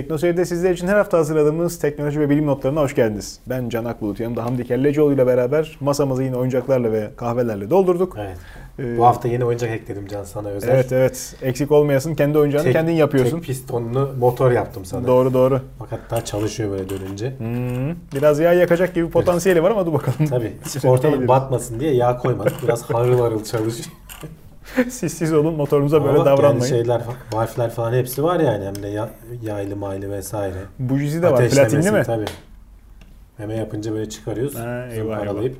Teknoseyir'de sizler için her hafta hazırladığımız teknoloji ve bilim notlarına hoş geldiniz. Ben Can Akbulut, yanımda Hamdi Kellecioğlu ile beraber masamızı yine oyuncaklarla ve kahvelerle doldurduk. Evet. Ee, Bu hafta yeni oyuncak ekledim Can sana özel. Evet evet, eksik olmayasın. Kendi oyuncağını Tek- kendin yapıyorsun. Tek pistonlu motor yaptım sana. Doğru doğru. Bak hatta çalışıyor böyle dönünce. Hmm, biraz yağ yakacak gibi potansiyeli var ama dur bakalım. Tabii ortalık batmasın diye yağ koymadık. Biraz harıl harıl çalışıyor. siz siz olun motorunuza böyle Ama davranmayın. Yani şeyler, valfler falan hepsi var yani hem de ya, yaylı maylı vesaire. Bujisi de var. Platinli mi? Tabii. Meme yapınca böyle çıkarıyoruz. Ha, eyvah, zımparalayıp.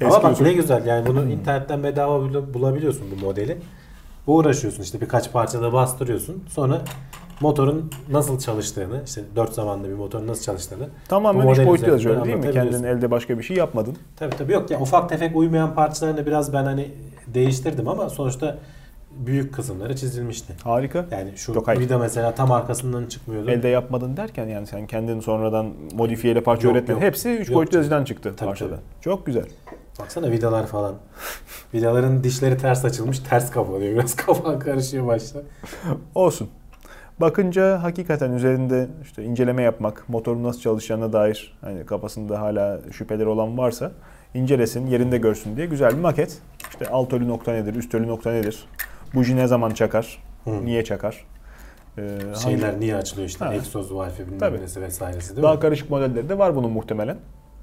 Eski Ama bak ne güzel yani bunu internetten bedava bul- bulabiliyorsun bu modeli. Uğraşıyorsun işte birkaç parçada bastırıyorsun. Sonra motorun nasıl çalıştığını, işte dört zamanlı bir motorun nasıl çalıştığını. Tamamen bu boyutlu üzerinden yazıyor öyle değil mi? Kendin elde başka bir şey yapmadın. Tabii tabii yok ya ufak tefek uymayan parçalarını biraz ben hani değiştirdim ama sonuçta büyük kısımları çizilmişti. Harika. Yani şu hayır. vida mesela tam arkasından çıkmıyordu. Elde yapmadın derken yani sen kendin sonradan modifiyeyle parça Yok, üretmedin. yok. Hepsi 3 Yok boyutlu yazıdan çıktı Tabii, parçada. tabii. Çok güzel. Baksana vidalar falan. Vidaların dişleri ters açılmış, ters kapanıyor. Biraz kafan karışıyor başta. Olsun. Bakınca hakikaten üzerinde işte inceleme yapmak, motorun nasıl çalışacağına dair hani kafasında hala şüpheleri olan varsa incelesin, yerinde görsün diye güzel bir maket. İşte alt ölü nokta nedir, üst ölü nokta nedir? Buji ne zaman çakar, Hı. niye çakar? Ee, hangi- Şeyler niye açılıyor işte Ha. egzoz valfi bilmem nesi vesairesi değil daha mi? karışık modelleri de var bunun muhtemelen.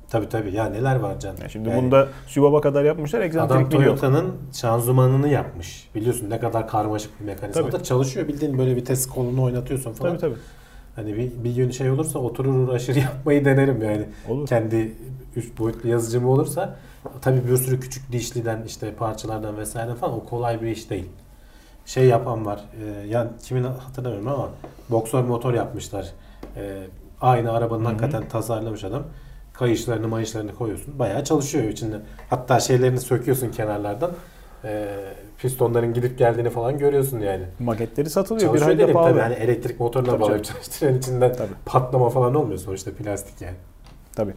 Tabii tabii ya neler var can. Yani şimdi Yani bunda Sübaba kadar yapmışlar, Adam egzantrik. Toyota'nın şanzımanını yapmış. Biliyorsun ne kadar karmaşık bir mekanizma Tabii. da çalışıyor. Bildiğin böyle vites kolunu oynatıyorsun falan. Tabii tabii. Hani bir, bir gün şey olursa oturur uğraşır yapmayı denerim yani. Olur. Kendi üç boyutlu yazıcım olursa tabii bir sürü küçük dişliden işte parçalardan vesaire falan o kolay bir iş değil. Şey yapan var. E, ya kimin hatırlamıyorum ama boksör motor yapmışlar. E, aynı arabanın Hı hı. hakikaten tasarlamış adam. Kayışlarını mayışlarını koyuyorsun. Bayağı çalışıyor içinde. Hatta şeylerini söküyorsun kenarlardan. E, pistonların gidip geldiğini falan görüyorsun yani. Maketleri satılıyor. Bir Çalışıyor hayli de dedim pahalı. tabii hani elektrik motoruna Tabii bağlayıp çalıştıran içinden Tabii. patlama falan olmuyor sonuçta plastik yani. Tabii.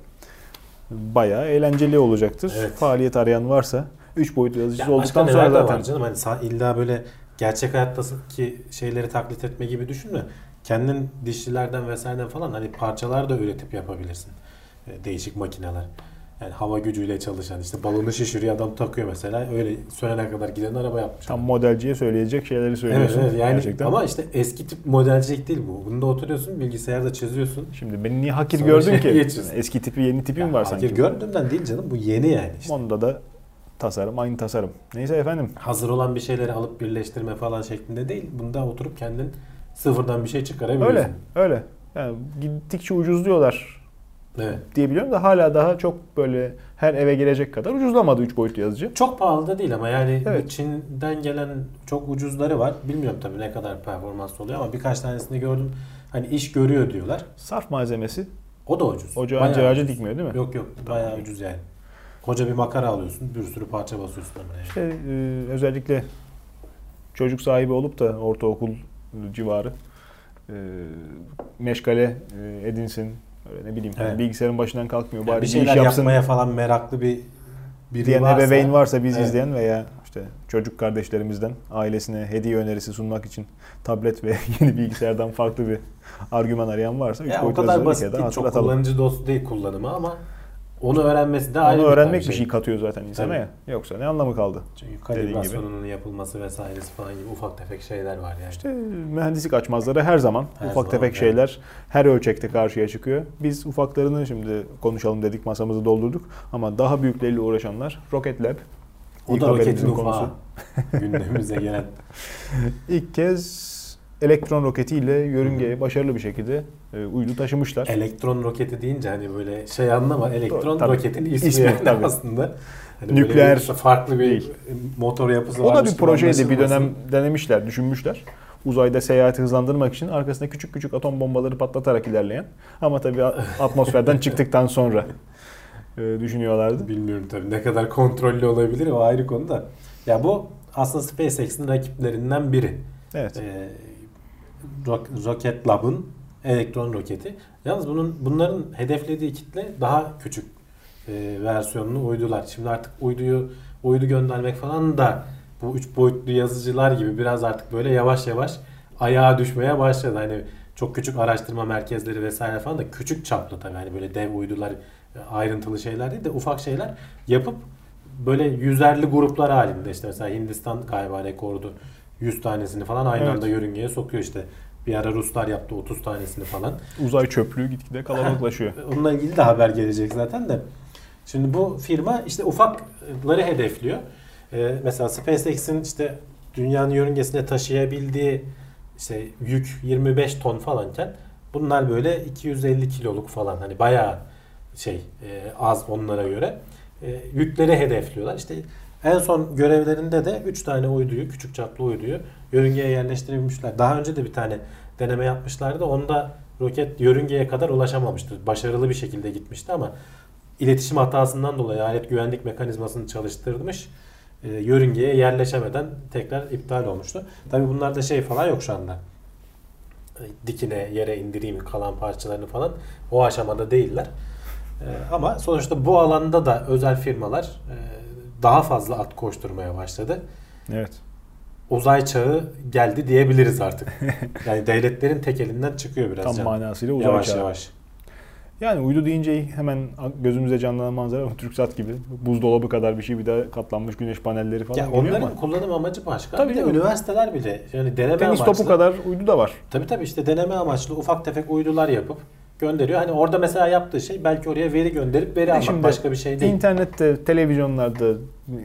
Bayağı eğlenceli olacaktır. Evet. Faaliyet arayan varsa 3 boyutlu yazıcısı Ya olduktan sonra zaten var canım hani illa böyle gerçek hayattaki şeyleri taklit etme gibi düşünme. Kendin dişlilerden vesaireden falan hani parçalar da üretip yapabilirsin. E, değişik makineler. Yani hava gücüyle çalışan işte balonu şişiriyor adam takıyor mesela öyle sönene kadar giden araba yapmış. tam modelciye söyleyecek şeyleri evet, söylüyorsun. evet yani gerçekten. ama işte eski tip modelcilik değil bu. Bunda oturuyorsun bilgisayarda çiziyorsun. Şimdi beni niye hakir Sonra gördün şeye ki? geçiyorsun. Eski tipi yeni tipi mi Ya var hakir sanki? gördüğümden değil canım bu yeni yani. işte. Onda da tasarım aynı tasarım. Neyse efendim. hazır olan bir şeyleri alıp birleştirme falan şeklinde değil. Bunda oturup kendin sıfırdan bir şey çıkarabiliyorsun. Öyle öyle. Yani gittikçe ucuzluyorlar Evet. diyebiliyorum da hala daha çok böyle her eve gelecek kadar ucuzlamadı 3 boyutlu yazıcı. Çok pahalı da değil ama yani Evet. Çin'den gelen çok ucuzları var. Bilmiyorum tabii ne kadar performanslı oluyor ama birkaç tanesini gördüm. Hani iş görüyor diyorlar. Sarf malzemesi O da ucuz. ocağı Bayağı anca ağacı ucuz. dikmiyor değil mi? Yok yok bayağı ucuz yani. Koca bir makara alıyorsun. Bir sürü parça basıyorsun yani. İşte e, özellikle çocuk sahibi olup da ortaokul civarı e, meşgale e, edinsin. Öyle ne bileyim Evet. bilgisayarın başından kalkmıyor. Yani Bari bir bir, şeyler iş yapsın yapmaya falan meraklı bir biri diyen varsa, ebeveyn varsa biz Evet. izleyen veya işte çocuk kardeşlerimizden ailesine hediye önerisi sunmak için tablet ve yeni bilgisayardan farklı bir argüman arayan varsa üç Ya o boyutlu bir daha değil. Çok kullanıcı dostu değil kullanımı ama onu öğrenmesi de ayrı Onu bir öğrenmek tabii bir şey katıyor zaten insana Tabii. ya. Yoksa ne anlamı kaldı? Çünkü kalibrasyonunun yapılması vesairesi falan gibi ufak tefek şeyler var yani. İşte mühendislik açmazları her zaman Her ufak zaman, tefek evet. şeyler her ölçekte karşıya çıkıyor. Biz ufaklarını şimdi konuşalım dedik masamızı doldurduk ama daha büyükleriyle uğraşanlar Rocket Lab. o da roketin ufağı. Gündemimize gelen. İlk kez elektron roketiyle yörüngeye başarılı bir şekilde e, uydu taşımışlar. Elektron roketi deyince hani böyle şey anlama elektron Tabii. roketin ismi, İsmi, yani tabii. aslında. Hani Nükleer bir- farklı bir değil. motor yapısı O da bir projeydi. Bir dönem denemişler, düşünmüşler. Uzayda seyahati hızlandırmak için arkasında küçük küçük atom bombaları patlatarak ilerleyen ama tabii atmosferden çıktıktan sonra e, düşünüyorlardı. Bilmiyorum tabii ne kadar kontrollü olabilir o ayrı konu da. Ya bu aslında SpaceX'in rakiplerinden biri. Evet. Ee, Rocket Lab'ın elektron roketi. Yalnız bunun bunların hedeflediği kitle daha küçük e, versiyonunu uydular. Şimdi artık uyduyu uydu göndermek falan da bu üç boyutlu yazıcılar gibi biraz artık böyle yavaş yavaş ayağa düşmeye başladı. Hani çok küçük araştırma merkezleri vesaire falan da küçük çaplı tabii. Hani böyle dev uydular ayrıntılı şeyler değil de ufak şeyler yapıp böyle yüzerli gruplar halinde işte mesela Hindistan galiba rekordu 100 tanesini falan aynı Evet. anda yörüngeye sokuyor işte. Bir ara Ruslar yaptı 30 tanesini falan. Uzay çöplüğü gitgide kalabalıklaşıyor. Onunla ilgili de haber gelecek zaten de. Şimdi bu firma işte ufakları hedefliyor. Ee, mesela SpaceX'in işte dünyanın yörüngesine taşıyabildiği işte yük 25 ton falanken bunlar böyle 250 kiloluk falan hani bayağı şey e, az onlara göre e, yükleri hedefliyorlar. İşte en son görevlerinde de 3 tane uyduyu, küçük çaplı uyduyu yörüngeye yerleştirebilmişler. Daha önce de bir tane deneme yapmışlardı. Onda roket yörüngeye kadar ulaşamamıştı. Başarılı bir şekilde gitmişti ama iletişim hatasından dolayı alet güvenlik mekanizmasını çalıştırmış. E, yörüngeye yerleşemeden tekrar iptal olmuştu. Tabi bunlarda şey falan yok şu anda. E, Dikine yere indireyim kalan parçalarını falan o aşamada değiller. E, ama sonuçta bu alanda da özel firmalar e, daha fazla at koşturmaya başladı. Evet. Uzay çağı geldi diyebiliriz artık. Yani devletlerin tek elinden çıkıyor biraz. Tam can. manasıyla uzay Yavaş çağı. yavaş. Yani uydu deyince hemen gözümüze canlanan manzara TürkSat gibi. Buzdolabı kadar bir şey bir de katlanmış güneş panelleri falan Ya onların ama kullanım amacı başka. Tabii bir de canım. üniversiteler bile yani deneme tenis amaçlı. topu kadar uydu da var. Tabii tabii işte deneme amaçlı ufak tefek uydular yapıp gönderiyor. Hani orada mesela yaptığı şey belki oraya veri gönderip veri Ve almak şimdi başka bir şey değil. İnternette, televizyonlarda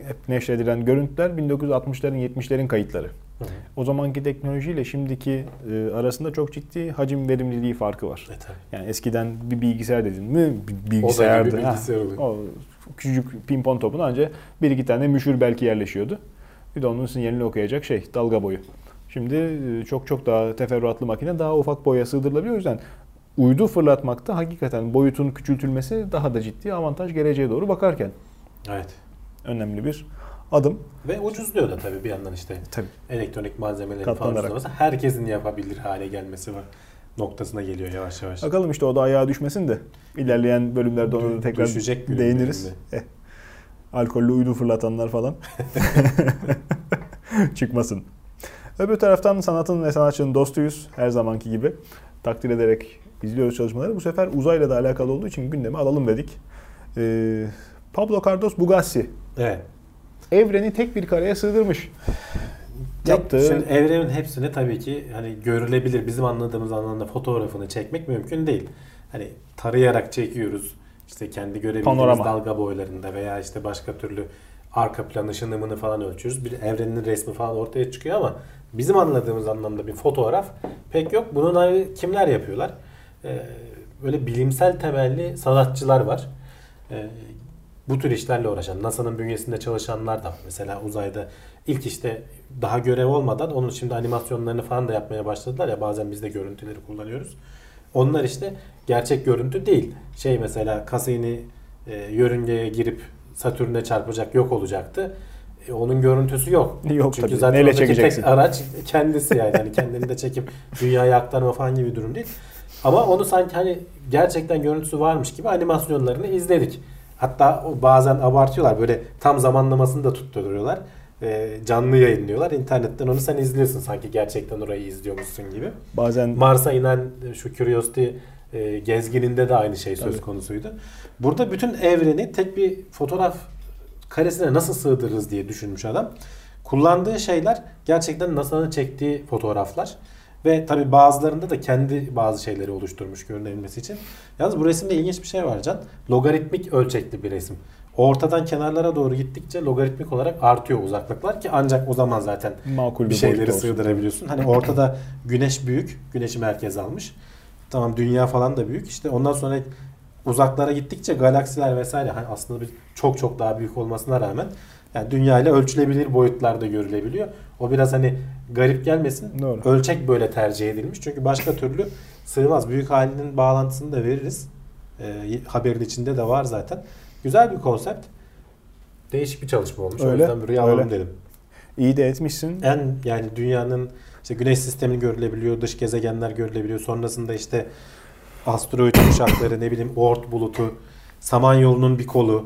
hep neşredilen görüntüler 1960'ların 70'lerin kayıtları. Hı hı. O zamanki teknolojiyle şimdiki e, arasında çok ciddi hacim verimliliği farkı var. E tabii. Yani eskiden bir bilgisayar dedin mi bir O da bilgisayardı. Ha, bilgisayar oluyor. o küçücük pimpon topuna anca bir iki tane müşür belki yerleşiyordu. Bir de onun sinyalini okuyacak şey dalga boyu. Şimdi e, çok çok daha teferruatlı makine daha ufak boya sığdırılabiliyor. O yüzden uydu fırlatmakta hakikaten boyutun küçültülmesi daha da ciddi avantaj geleceğe doğru bakarken Evet. önemli bir adım. Ve ucuzluyor da tabii bir yandan işte Tabii. elektronik malzemelerin falan ucuzlaması herkesin yapabilir hale gelmesi var noktasına geliyor yavaş yavaş. Bakalım işte o da ayağa düşmesin de ilerleyen bölümlerde ona da tekrar Düşecek değiniriz. Eh, alkollü uydu fırlatanlar falan çıkmasın. Öbür taraftan sanatın ve sanatçının dostuyuz her zamanki gibi. Takdir ederek izliyoruz çalışmaları. Bu sefer uzayla da alakalı olduğu için gündeme alalım dedik. Ee, Pablo Cardos Bugassi Evet. evreni tek bir kareye sığdırmış. Yaptığı- Şimdi evrenin hepsini tabii ki hani görülebilir bizim anladığımız anlamda fotoğrafını çekmek mümkün değil. Hani tarayarak çekiyoruz. İşte kendi görebildiğimiz Panorama. dalga boylarında veya işte başka türlü arka plan ışınımını falan ölçüyoruz. Bir evrenin resmi falan ortaya çıkıyor ama bizim anladığımız anlamda bir fotoğraf pek yok. Bunun hani kimler yapıyorlar? Ee, böyle bilimsel temelli sanatçılar var. Ee, bu tür işlerle uğraşan, NASA'nın bünyesinde çalışanlar da. Mesela uzayda ilk işte daha görev olmadan onun şimdi animasyonlarını falan da yapmaya başladılar ya bazen biz de görüntüleri kullanıyoruz. Onlar işte gerçek görüntü değil. Şey mesela Cassini e, yörüngeye girip Satürn'e çarpacak yok olacaktı. E, onun görüntüsü yok. Yok Çünkü tabii. zaten Neyle çekeceksin? tek araç kendisi yani. yani kendini de çekip dünyaya aktarma falan gibi bir durum değil. Ama onu sanki hani gerçekten görüntüsü varmış gibi animasyonlarını izledik. Hatta bazen abartıyorlar. Böyle tam zamanlamasını da tutturuyorlar. Ee, canlı yayınlıyorlar. İnternetten onu sen izliyorsun sanki gerçekten orayı izliyormuşsun gibi. Bazen Mars'a inen şu Curiosity e, gezgininde de aynı şey söz Tabii. konusuydu. Burada bütün evreni tek bir fotoğraf karesine nasıl sığdırırız diye düşünmüş adam. Kullandığı şeyler gerçekten NASA'nın çektiği fotoğraflar. Ve tabi bazılarında da kendi bazı şeyleri oluşturmuş görünebilmesi için. Yalnız bu resimde ilginç bir şey var Can. Logaritmik ölçekli bir resim. Ortadan kenarlara doğru gittikçe logaritmik olarak artıyor uzaklıklar ki ancak o zaman zaten makul bir, bir şeyleri sığdırabiliyorsun. Hani ortada güneş büyük. Güneşi merkez almış. Tamam dünya falan da büyük. İşte ondan sonra uzaklara gittikçe galaksiler vesaire hani aslında bir çok çok daha büyük olmasına rağmen yani dünya ile ölçülebilir boyutlarda görülebiliyor. O biraz hani garip gelmesin. Doğru. Ölçek böyle tercih edilmiş. Çünkü başka türlü sığmaz. Büyük halinin bağlantısını da veririz. Ee, haberin içinde de var zaten. Güzel bir konsept. Değişik bir çalışma olmuş. o Öyle, yüzden buraya alalım dedim İyi de etmişsin. en yani dünyanın işte güneş sistemi görülebiliyor, dış gezegenler görülebiliyor. Sonrasında işte asteroid kuşakları, ne bileyim Oort bulutu, Samanyolu'nun bir kolu.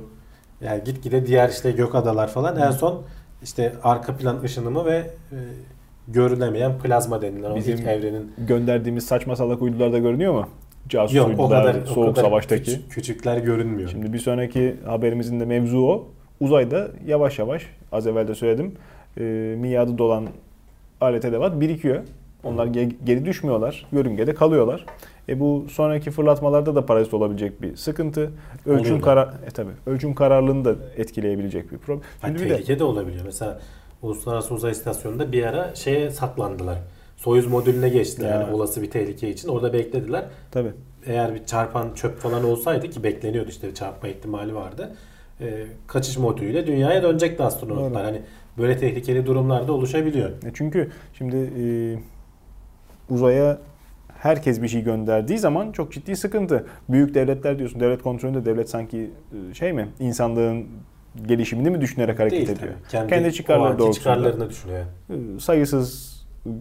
Yani gitgide diğer işte gök adalar falan. En son işte arka plan ışınımı ve e, görülemeyen plazma denilen o Bizim- ilk evrenin Gönderdiğimiz saçma salak uydularda görünüyor mu? Casus yok o uydular, kadar o soğuk kadar savaştaki. küç- küçükler görünmüyor. Şimdi bir sonraki haberimizin de mevzu o. Uzayda yavaş yavaş az evvel de söyledim. E, miadı dolan alet edevat birikiyor. Onlar ge- geri düşmüyorlar. Yörüngede kalıyorlar. E bu sonraki fırlatmalarda da parazit olabilecek bir sıkıntı. Ölçüm karar e tabi ölçüm kararlılığını da etkileyebilecek bir problem. Şimdi bir de de olabiliyor. Mesela Uluslararası Uzay İstasyonu'nda bir ara şeye saklandılar. Soyuz modülüne geçtiler Ya. yani olası bir tehlike için. Orada beklediler. tabi Eğer bir çarpan çöp falan olsaydı ki bekleniyordu işte çarpma ihtimali vardı. e, kaçış modülüyle dünyaya dönecekti astronotlar. Doğru. Hani böyle tehlikeli durumlarda oluşabiliyor. E Çünkü şimdi e, uzaya herkes bir şey gönderdiği zaman çok ciddi sıkıntı. Büyük devletler diyorsun, devlet kontrolünde devlet sanki e, şey mi, insanlığın gelişimini mi düşünerek hareket Değil ediyor? tabii. Kendi, Kendi çıkarları doğrultusunda. çıkarlarını düşünüyor. E, Sayısız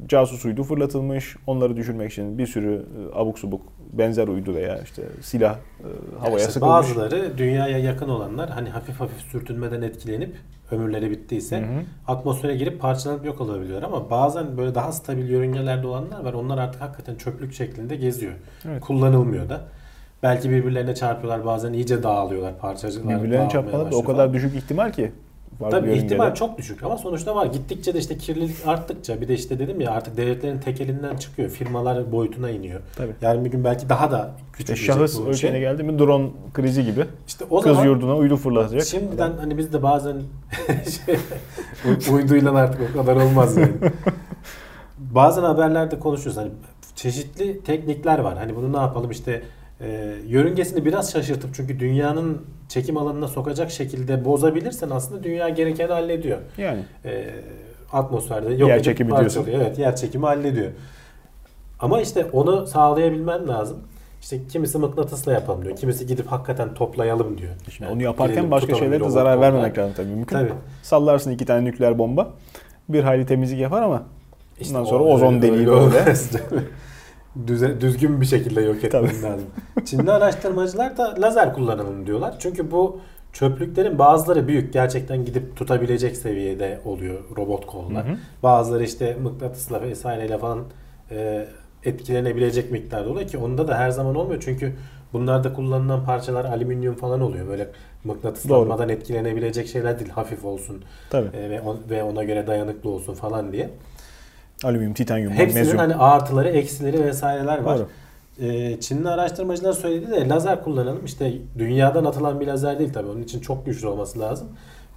casus uydu fırlatılmış. Onları düşürmek için bir sürü e, abuk subuk benzer uydu veya işte silah e, havaya İşte sıkılmış. bazıları dünyaya yakın olanlar hani hafif hafif sürtünmeden etkilenip ömürleri bittiyse Hı hı. atmosfere girip parçalanıp yok olabiliyor ama bazen böyle daha stabil yörüngelerde olanlar var. Onlar artık hakikaten çöplük şeklinde geziyor. Evet. Kullanılmıyor da. Belki birbirlerine çarpıyorlar bazen iyice dağılıyorlar parçacıklar. Birbirlerine çarpmaları da o kadar falan. düşük ihtimal ki. Var Tabii ihtimal çok düşük ama sonuçta var. Gittikçe de işte kirlilik arttıkça bir de işte dedim ya artık devletlerin tek elinden çıkıyor. Firmalar boyutuna iniyor. Tabii. Yarın bir gün belki daha da İşte küçülecek şahıs ölçeğine şey. geldi mi drone krizi gibi. İşte o Kız zaman yurduna uydu fırlatacak. Şimdiden hani biz de bazen şey, uy- uyduyla artık o kadar olmaz yani. bazen haberlerde konuşuyoruz hani çeşitli teknikler var. Hani bunu ne yapalım işte e, yörüngesini biraz şaşırtıp çünkü dünyanın çekim alanına sokacak şekilde bozabilirsen aslında dünya gerekeni hallediyor. Yani E, atmosferde yok Yer çekimi parçalıyor. diyorsun. Evet yer çekimi hallediyor. Ama işte onu sağlayabilmen lazım. İşte kimisi mıknatısla yapalım diyor. Kimisi gidip hakikaten toplayalım diyor. şimdi Yani onu yaparken girelim, başka şeylere de zarar toplar. vermemek lazım tabii. Mümkün. Tabii. Sallarsın iki tane nükleer bomba. Bir hayli temizlik yapar ama İşte Bundan o sonra ozon deliği öyle böyle. Düze- düzgün bir şekilde yok etmen lazım. Çinli araştırmacılar da lazer kullanalım diyorlar. Çünkü bu çöplüklerin bazıları büyük. Gerçekten gidip tutabilecek seviyede oluyor robot kollar. Hı hı. Bazıları işte mıknatısla vesaireyle falan e, etkilenebilecek miktarda oluyor ki onda da her zaman olmuyor. Çünkü bunlarda kullanılan parçalar alüminyum falan oluyor. Böyle mıknatıslanmadan etkilenebilecek şeyler değil. Hafif olsun tabii e, ve, on- ve ona göre dayanıklı olsun falan diye. Alüminyum, titanyum, Hepsinin magnezyum. hani artıları, eksileri vesaireler var. Doğru. Ee, Çinli araştırmacılar söyledi de lazer kullanalım. İşte dünyadan atılan bir lazer değil tabii. Onun için çok güçlü olması lazım.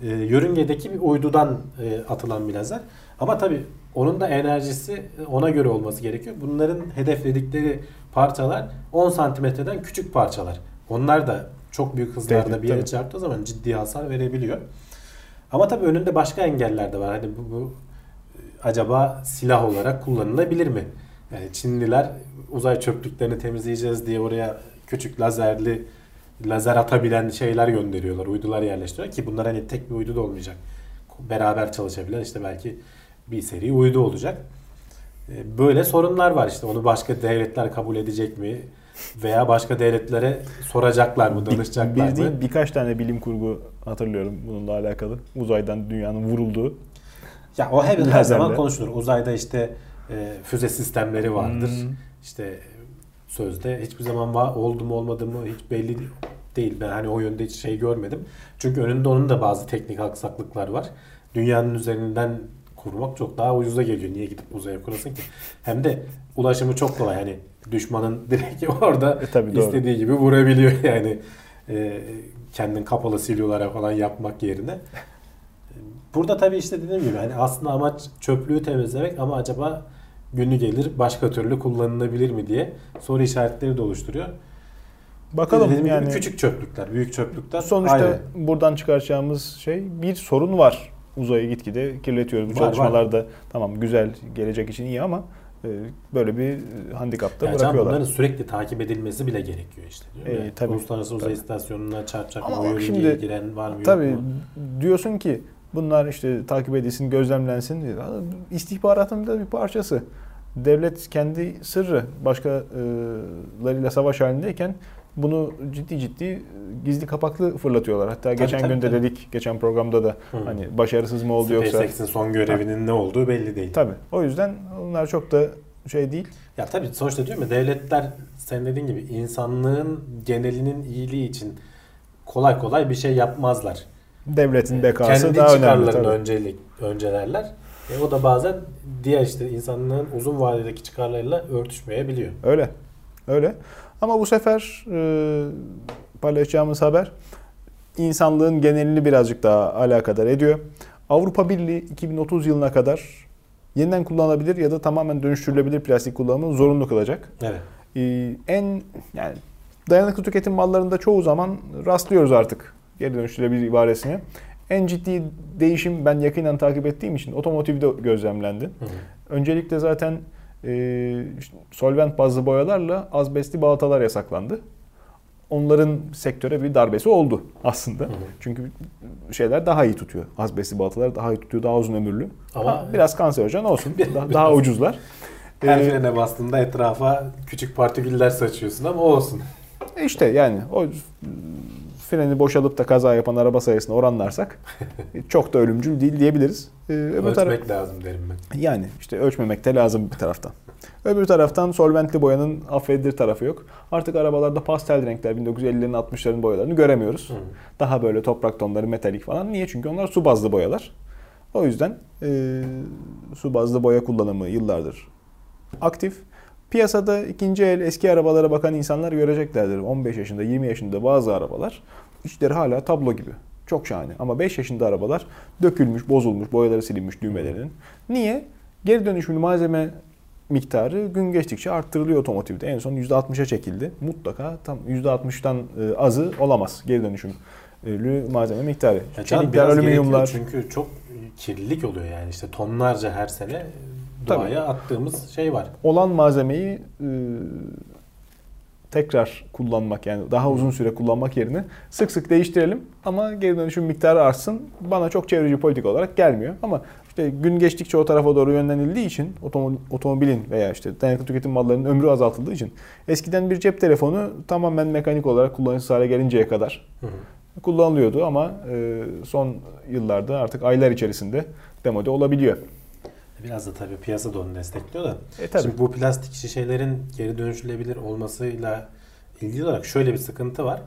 Ee, yörüngedeki bir uydudan e, atılan bir lazer. Ama tabii onun da enerjisi ona göre olması gerekiyor. Bunların hedefledikleri parçalar 10 santimetreden küçük parçalar. Onlar da çok büyük hızlarda Tehdit, bir yere tabii. çarptığı zaman ciddi hasar verebiliyor. Ama tabii önünde başka engeller de var. Hani bu, bu e, acaba silah olarak kullanılabilir mi? Yani Çinliler uzay çöplüklerini temizleyeceğiz diye oraya küçük lazerli lazer atabilen şeyler gönderiyorlar. Uydular yerleştiriyor ki bunlar hani tek bir uydu da olmayacak. Beraber çalışabilen işte belki bir seri uydu olacak. E, Böyle sorunlar var işte. Onu başka devletler kabul edecek mi? Veya başka devletlere soracaklar mı, Bir, danışacaklar bir mı? değil birkaç tane bilim kurgu hatırlıyorum bununla alakalı. Uzaydan dünyanın vurulduğu. Ya o hep her zaman konuşulur. Uzayda işte e, füze sistemleri vardır. Hmm. İşte sözde hiçbir zaman va- oldu mu olmadı mı hiç belli değil. Ben hani o yönde hiç şey görmedim. Çünkü önünde onun da bazı teknik aksaklıklar var. Dünyanın üzerinden kurmak çok daha ucuza geliyor. Niye gidip uzaya kurasın ki? Hem de ulaşımı çok kolay. Hani düşmanın direkt orada E, tabii, doğru. istediği gibi vurabiliyor yani. E, kendin kapalı silolara falan yapmak yerine. Burada tabii işte dediğim gibi hani aslında amaç çöplüğü temizlemek ama acaba günü gelir başka türlü kullanılabilir mi diye soru işaretleri de oluşturuyor. Bakalım Dediğim gibi yani küçük çöplükler, büyük çöplükler sonuçta ayrı. buradan çıkaracağımız şey bir sorun var. Uzayı gitgide kirletiyoruz. Bu Var, çalışmalarda tamam güzel gelecek için iyi ama e, böyle bir e, handikap da Yani bırakıyorlar. bunların sürekli takip edilmesi bile gerekiyor işte. diyorum E, tabii, Uluslararası Uzay tabii. İstasyonu'na çarpacak Ama mı, bak yörüngeye şimdi- giren var mı Tabii yok mu? diyorsun ki bunlar işte takip edilsin, gözlemlensin. İstihbaratın da bir parçası. Devlet kendi sırrı başkalarıyla savaş halindeyken bunu ciddi ciddi gizli kapaklı fırlatıyorlar. Hatta Tabii, geçen tabii, gün de tabii. dedik, geçen programda da Hı. hani başarısız mı oldu yoksa. SpaceX'in son görevinin ne olduğu belli değil. Tabii. O yüzden onlar çok da şey değil. Ya tabii sonuçta diyorum ya devletler sen dediğin gibi insanlığın genelinin iyiliği için kolay kolay bir şey yapmazlar. Devletin bekası Kendi daha önemli. çıkarlarını Tabii. öncelik öncelerler. E, o da bazen diğer işte insanlığın uzun vadedeki çıkarlarıyla örtüşmeyebiliyor. Öyle. Öyle. Ama bu sefer e, paylaşacağımız haber insanlığın genelini birazcık daha alakadar ediyor. Avrupa Birliği 2030 yılına kadar yeniden kullanılabilir ya da tamamen dönüştürülebilir plastik kullanımını zorunlu kılacak. Evet. Ee, en yani dayanıklı tüketim mallarında çoğu zaman rastlıyoruz artık geri dönüştürülebilir ibaresine. En ciddi değişim ben yakından takip ettiğim için otomotivde gözlemlendi. Hı hı. Öncelikle zaten e, solvent bazlı boyalarla azbestli balatalar yasaklandı. Onların sektöre bir darbesi oldu aslında. Hı hı. Çünkü şeyler daha iyi tutuyor. Azbestli balatalar daha iyi tutuyor, daha uzun ömürlü. Ama- Ha, biraz kanserojen olsun. Daha, daha ucuzlar. Her Ee, frene bastığında etrafa küçük partiküller saçıyorsun ama olsun. İşte yani o freni boşalıp da kaza yapan araba sayısına oranlarsak çok da ölümcül değil diyebiliriz. Ee, öbür taraf Ölçmek lazım derim ben. yani işte ölçmemek de lazım bir taraftan. Öbür taraftan solventli boyanın affedilir tarafı yok. Artık arabalarda pastel renkler 1950'lerin 60'ların boyalarını göremiyoruz. Hı. Daha böyle toprak tonları metalik falan. Niye? Çünkü onlar su bazlı boyalar. O yüzden e, su bazlı boya kullanımı yıllardır aktif. Piyasada ikinci el eski arabalara bakan insanlar göreceklerdir. 15 yaşında, 20 yaşında bazı arabalar içleri hala tablo gibi. Çok şahane. Ama 5 yaşında arabalar dökülmüş, bozulmuş, boyaları silinmiş düğmelerinin. Niye? Geri dönüşümlü malzeme miktarı gün geçtikçe arttırılıyor otomotivde. En son %60'a çekildi. Mutlaka tam %60'tan e, azı olamaz geri dönüşümlü malzeme miktarı. Ya Çelikler, alüminyumlar. Çünkü çok kirlilik oluyor yani işte tonlarca her sene Tabii. doğaya attığımız şey var. olan malzemeyi e, tekrar kullanmak yani daha uzun süre kullanmak yerine sık sık değiştirelim ama geri dönüşüm miktarı artsın. Bana çok çevreci politik olarak gelmiyor ama işte gün geçtikçe o tarafa doğru yönlenildiği için otomo- otomobilin veya işte dayanıklı tüketim mallarının ömrü azaltıldığı için eskiden bir cep telefonu tamamen mekanik olarak kullanışsız hale gelinceye kadar Hı hı. kullanılıyordu ama e, son yıllarda artık aylar içerisinde demode olabiliyor. Biraz da tabii piyasa da onu destekliyor da. E tabii. Şimdi bu plastik şişelerin geri dönüşülebilir olmasıyla ilgili olarak şöyle bir sıkıntı var.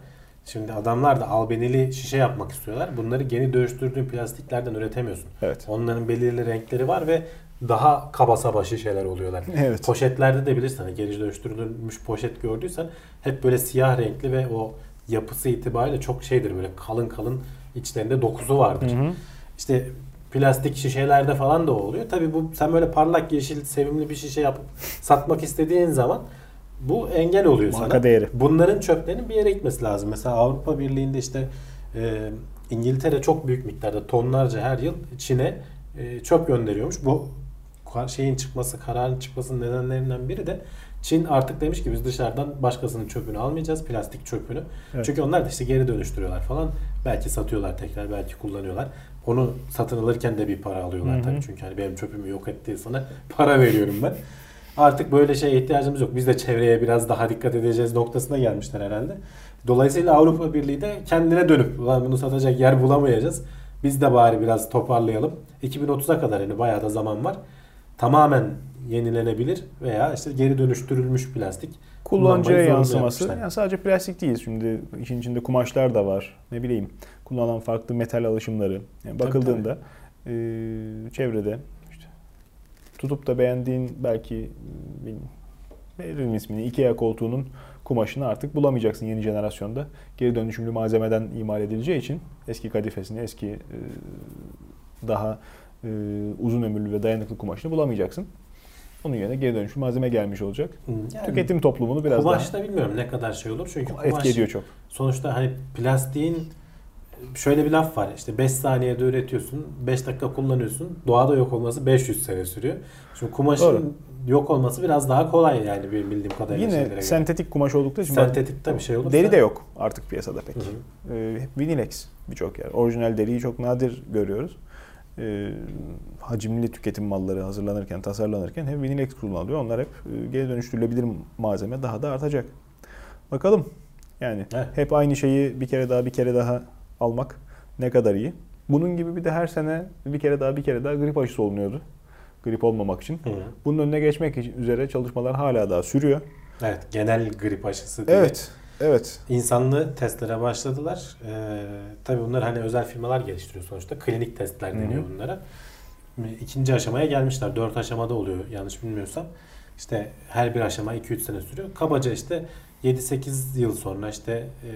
Şimdi adamlar da albenili şişe yapmak istiyorlar. Bunları geri dönüştürdüğün plastiklerden üretemiyorsun. Evet. Onların belirli renkleri var ve daha kaba saba şişeler oluyorlar. Evet. Poşetlerde de bilirsin hani geri dönüştürülmüş poşet gördüysen hep böyle siyah renkli ve o yapısı itibariyle çok şeydir böyle kalın kalın içlerinde dokusu vardır. Hı hı. İşte plastik şişelerde falan da oluyor. Tabii bu sen böyle parlak yeşil sevimli bir şişe yapıp satmak istediğin zaman bu engel oluyor Marka sana. değeri. Bunların çöplerinin bir yere gitmesi lazım. Mesela Avrupa Birliği'nde işte e, İngiltere çok büyük miktarda tonlarca her yıl Çin'e e, çöp gönderiyormuş. Bu şeyin çıkması, kararın çıkmasının nedenlerinden biri de Çin artık demiş ki biz dışarıdan başkasının çöpünü almayacağız, plastik çöpünü. Evet. Çünkü onlar da işte geri dönüştürüyorlar falan. Belki satıyorlar tekrar, belki kullanıyorlar. Onu satın alırken de bir para alıyorlar tabii. Çünkü hani benim çöpümü yok etti sana para veriyorum ben. Artık böyle şeye ihtiyacımız yok. Biz de çevreye biraz daha dikkat edeceğiz noktasına gelmişler herhalde. Dolayısıyla Avrupa Birliği de kendine dönüp "Ulan bunu satacak yer bulamayacağız. Biz de bari biraz toparlayalım. 2030'a kadar yani bayağı da zaman var. Tamamen yenilenebilir veya işte geri dönüştürülmüş plastik kullanıcıya yansıması. Yani sadece plastik değil. Şimdi işin içinde kumaşlar da var. Ne bileyim kullanılan farklı metal alışımları. Yani Tabii, bakıldığında e, çevrede işte tutup da beğendiğin belki veririm ismini Ikea koltuğunun kumaşını artık bulamayacaksın yeni jenerasyonda. Geri dönüşümlü malzemeden imal edileceği için eski kadifesini, eski e, daha e, uzun ömürlü ve dayanıklı kumaşını bulamayacaksın. Onun yerine geri dönüşümlü malzeme gelmiş olacak. Yani Tüketim toplumunu biraz kumaş daha da bilmiyorum ne kadar şey olur. Çünkü etki kumaş ediyor çok. sonuçta hani plastiğin şöyle bir laf var işte 5 saniyede üretiyorsun 5 dakika kullanıyorsun doğada yok olması 500 sene sürüyor. Şimdi kumaşın Doğru. yok olması biraz daha kolay yani benim bildiğim kadarıyla Yine göre. sentetik kumaş oldukları için sentetik de bir şey olursa. deri de yok artık piyasada pek. Hı hı. Ee, hep Vinilex birçok yer. Orijinal deriyi çok nadir görüyoruz. Ee, hacimli tüketim malları hazırlanırken, tasarlanırken hep Vinilex kullanılıyor. Onlar hep e, geri dönüştürülebilir malzeme daha da artacak. Bakalım. Yani Evet. hep aynı şeyi bir kere daha bir kere daha almak ne kadar iyi. Bunun gibi bir de her sene bir kere daha bir kere daha grip aşısı olunuyordu. Grip olmamak için. Hı. Bunun önüne geçmek üzere çalışmalar hala daha sürüyor. Evet, genel grip aşısı diye Evet. Evet. insanlı testlere başladılar. Ee, tabii bunlar hani özel firmalar geliştiriyor sonuçta. Klinik testler Hı hı. deniyor bunlara. İkinci aşamaya gelmişler. Dört aşamada oluyor yanlış bilmiyorsam. İşte her bir aşama 2-3 sene sürüyor. Kabaca işte 7-8 yıl sonra işte e,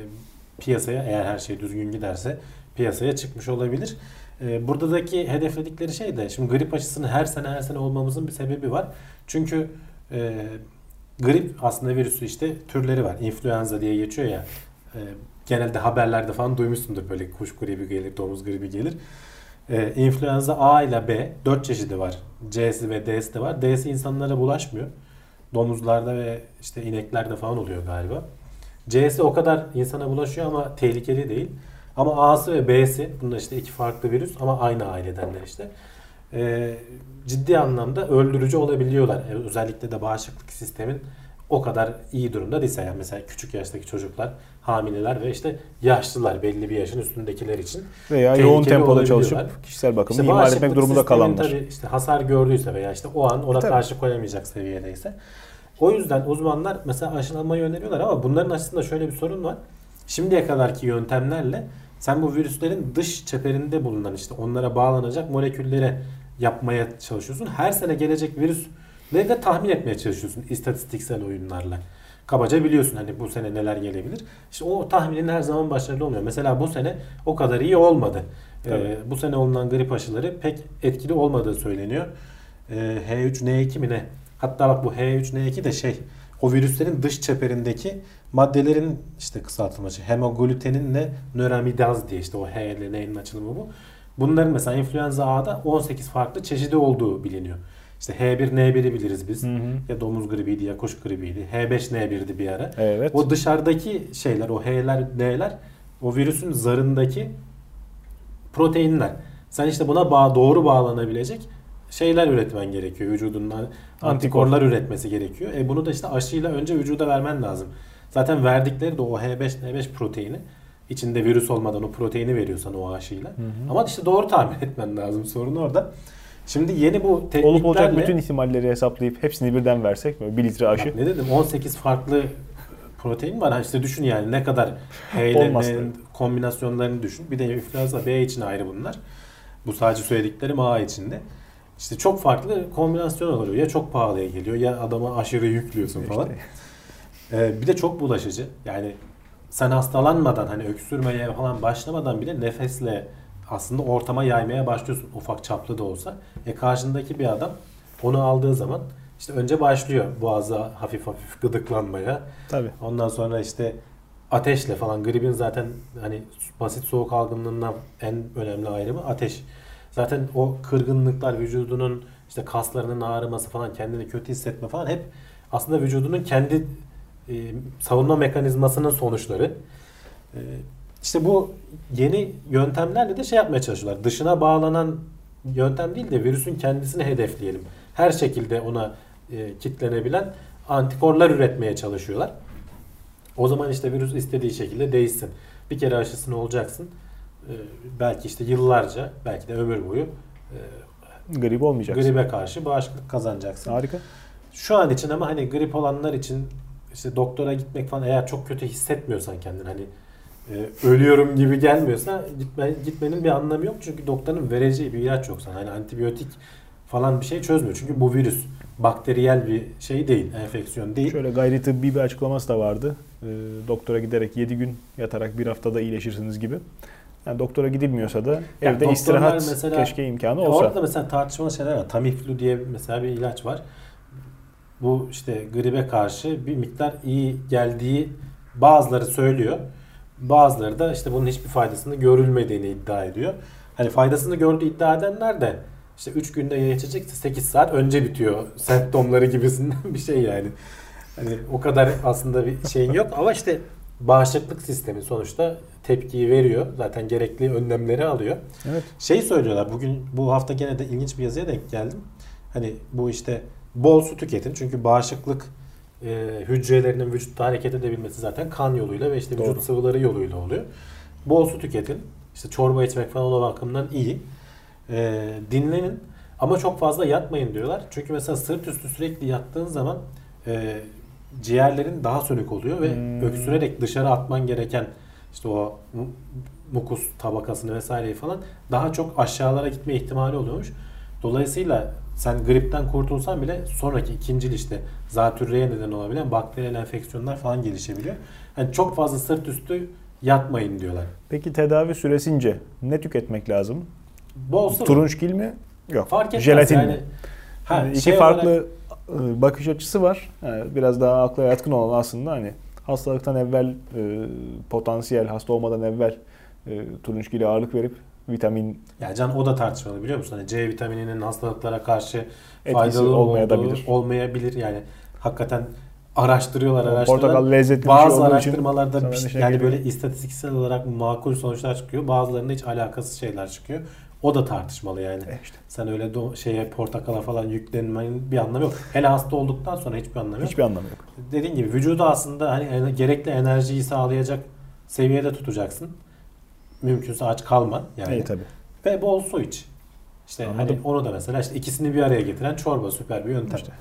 piyasaya eğer her şey düzgün giderse piyasaya çıkmış olabilir. E, buradaki hedefledikleri şey de şimdi grip aşısını her sene her sene olmamızın bir sebebi var. Çünkü e, grip aslında virüsü işte türleri var. İnfluenza diye geçiyor ya. E, genelde haberlerde falan duymuşsundur böyle kuş gribi gelir, domuz gribi gelir. E, influenza A ile B 4 çeşidi var. C'si ve D'si de var. D'si insanlara bulaşmıyor. Domuzlarda ve işte ineklerde falan oluyor galiba. C'si o kadar insana bulaşıyor ama tehlikeli değil. Ama A'sı ve B'si bunlar işte iki farklı virüs ama aynı ailedenler işte. E, ciddi anlamda öldürücü olabiliyorlar. E, özellikle de bağışıklık sistemin o kadar iyi durumda değilse yani mesela küçük yaştaki çocuklar, hamileler ve işte yaşlılar belli bir yaşın üstündekiler için Veya yoğun tempoda çalışıp kişisel bakımını işte ihmal etmek durumunda kalanlar. Tabii işte hasar gördüyse veya işte o an ona Tabii. karşı koyamayacak seviyedeyse. O yüzden uzmanlar mesela aşılanmayı öneriyorlar ama bunların aslında şöyle bir sorun var. Şimdiye kadarki yöntemlerle sen bu virüslerin dış çeperinde bulunan işte onlara bağlanacak moleküllere yapmaya çalışıyorsun. Her sene gelecek virüsleri de tahmin etmeye çalışıyorsun istatistiksel oyunlarla. Kabaca biliyorsun hani bu sene neler gelebilir. İşte o tahminin her zaman başarılı olmuyor. Mesela bu sene o kadar iyi olmadı. Ee, bu sene olunan grip aşıları pek etkili olmadığı söyleniyor. Ee, H3N2 mi ne? Hatta bak bu H3N2 de şey o virüslerin dış çeperindeki maddelerin işte kısaltılması. Hemogluteninle nöramidaz diye işte o H ile N'nin açılımı bu. Bunların mesela influenza A'da 18 farklı çeşidi olduğu biliniyor. İşte H1N1'i biliriz biz. Hı hı. Ya domuz gribiydi ya kuş gribiydi. H5N1'di bir ara. Evet. O dışarıdaki şeyler, o H'ler, N'ler o virüsün zarındaki proteinler. Sen işte buna bağ, doğru bağlanabilecek şeyler üretmen gerekiyor. Vücudun antikorlar üretmesi gerekiyor. E bunu da işte aşıyla önce vücuda vermen lazım. Zaten verdikleri de o H5N5 proteini içinde virüs olmadan o proteini veriyor sana o aşıyla. Hı hı. Ama işte doğru tahmin etmen lazım. Sorun orada. Şimdi yeni bu Olup olacak tekniklerle bütün ihtimalleri hesaplayıp hepsini birden versek böyle bir litre aşı Bak ne dedim 18 farklı protein var. Ha işte düşün yani ne kadar H ile Olmaz N'nin kombinasyonlarını düşün. Bir de influenza B için ayrı bunlar. Bu sadece söylediklerim A içinde. İşte çok farklı kombinasyon oluyor. Ya çok pahalıya geliyor ya adama aşırı yüklüyorsun falan. İşte. Ee, bir de çok bulaşıcı. Yani sen hastalanmadan hani öksürmeye falan başlamadan bile nefesle aslında ortama yaymaya başlıyorsun ufak çaplı da olsa. E karşındaki bir adam onu aldığı zaman işte önce başlıyor boğaza hafif hafif gıdıklanmaya. Tabii. Ondan sonra işte ateşle falan gripin zaten hani basit soğuk algınlığından en önemli ayrımı ateş. Zaten o kırgınlıklar vücudunun işte kaslarının ağrıması falan kendini kötü hissetme falan hep aslında vücudunun kendi e, savunma mekanizmasının sonuçları. E, işte bu yeni yöntemlerle de şey yapmaya çalışıyorlar. Dışına bağlanan yöntem değil de virüsün kendisini hedefleyelim. Her şekilde ona e, kitlenebilen antikorlar üretmeye çalışıyorlar. O zaman işte virüs istediği şekilde değişsin. Bir kere aşısını olacaksın. E, belki işte yıllarca, belki de ömür boyu e, Grip olmayacak. gribe karşı bağışıklık kazanacaksın. Harika. Şu an için ama hani grip olanlar için işte doktora gitmek falan eğer çok kötü hissetmiyorsan kendini hani e, ölüyorum gibi gelmiyorsa gitme, gitmenin bir anlamı yok. Çünkü doktorun vereceği bir ilaç yok sana. Hani antibiyotik falan bir şey çözmüyor. Çünkü bu virüs bakteriyel bir şey değil, enfeksiyon değil. Şöyle gayri tıbbi bir açıklaması da vardı. Ee, doktora giderek 7 gün yatarak bir haftada iyileşirsiniz gibi. Yani doktora gidilmiyorsa da Yani evde istirahat mesela- keşke imkanı olsa. Orada mesela tartışmalı şeyler var. Tamiflu diye mesela bir ilaç var. Bu işte gribe karşı bir miktar iyi geldiği bazıları söylüyor. Bazıları da işte bunun hiçbir faydasını görülmediğini iddia ediyor. Hani faydasını gördüğü iddia edenler de işte 3 günde geçecek 8 saat önce bitiyor semptomları gibisinden bir şey yani. Hani o kadar aslında bir şeyin yok ama işte bağışıklık sistemi sonuçta tepkiyi veriyor. Zaten gerekli önlemleri alıyor. Evet. Şey söylüyorlar bugün bu hafta gene de ilginç bir yazıya denk geldim. Hani bu işte bol su tüketin çünkü bağışıklık e, hücrelerinin vücutta hareket edebilmesi zaten kan yoluyla ve işte vücut Doğru. sıvıları yoluyla oluyor. Bol su tüketin. İşte çorba içmek falan o bakımdan iyi. E, dinlenin ama çok fazla yatmayın diyorlar. Çünkü mesela sırt üstü sürekli yattığın zaman e, ciğerlerin daha sönük oluyor ve Hmm. öksürerek dışarı atman gereken işte o mu- mukus tabakasını vesaireyi falan daha çok aşağılara gitme ihtimali oluyormuş. Dolayısıyla sen gripten kurtulsan bile sonraki ikinci işte zatürreye neden olabilen bakteriyel enfeksiyonlar falan gelişebiliyor. Yani çok fazla sırt üstü yatmayın diyorlar. Peki tedavi süresince ne tüketmek lazım? Bol sıvı. Turunçgil mi? Yok. Fark etmez. Jelatin yani, mi? Ha, Yani iki şey farklı olarak- bakış açısı var. Yani biraz daha akla yatkın olan aslında hani hastalıktan evvel e, potansiyel hasta olmadan evvel e, turunçgile ağırlık verip vitamin Ya can o da tartışmalı biliyor musun? Hani C vitamininin hastalıklara karşı faydalı olmayabilir. olmayabilir. Yani hakikaten araştırıyorlar, araştırıyorlar. portakal lezzetli bir Bazı şey araştırmalarda bir- bir şey yani geliyor. böyle istatistiksel olarak makul sonuçlar çıkıyor. Bazılarında hiç alakasız şeyler çıkıyor. O da tartışmalı yani. E işte Sen öyle do- şeye portakala falan yüklenmenin bir anlamı yok. Hele hasta olduktan sonra hiçbir anlamı yok. hiçbir anlamı yok. Dediğin gibi vücudu aslında hani en- gerekli enerjiyi sağlayacak seviyede tutacaksın. Mümkünse aç kalma yani. İyi tabii. Ve bol su iç. İşte Anladım. hani onu da mesela işte ikisini bir araya getiren çorba süper bir yöntem. İşte.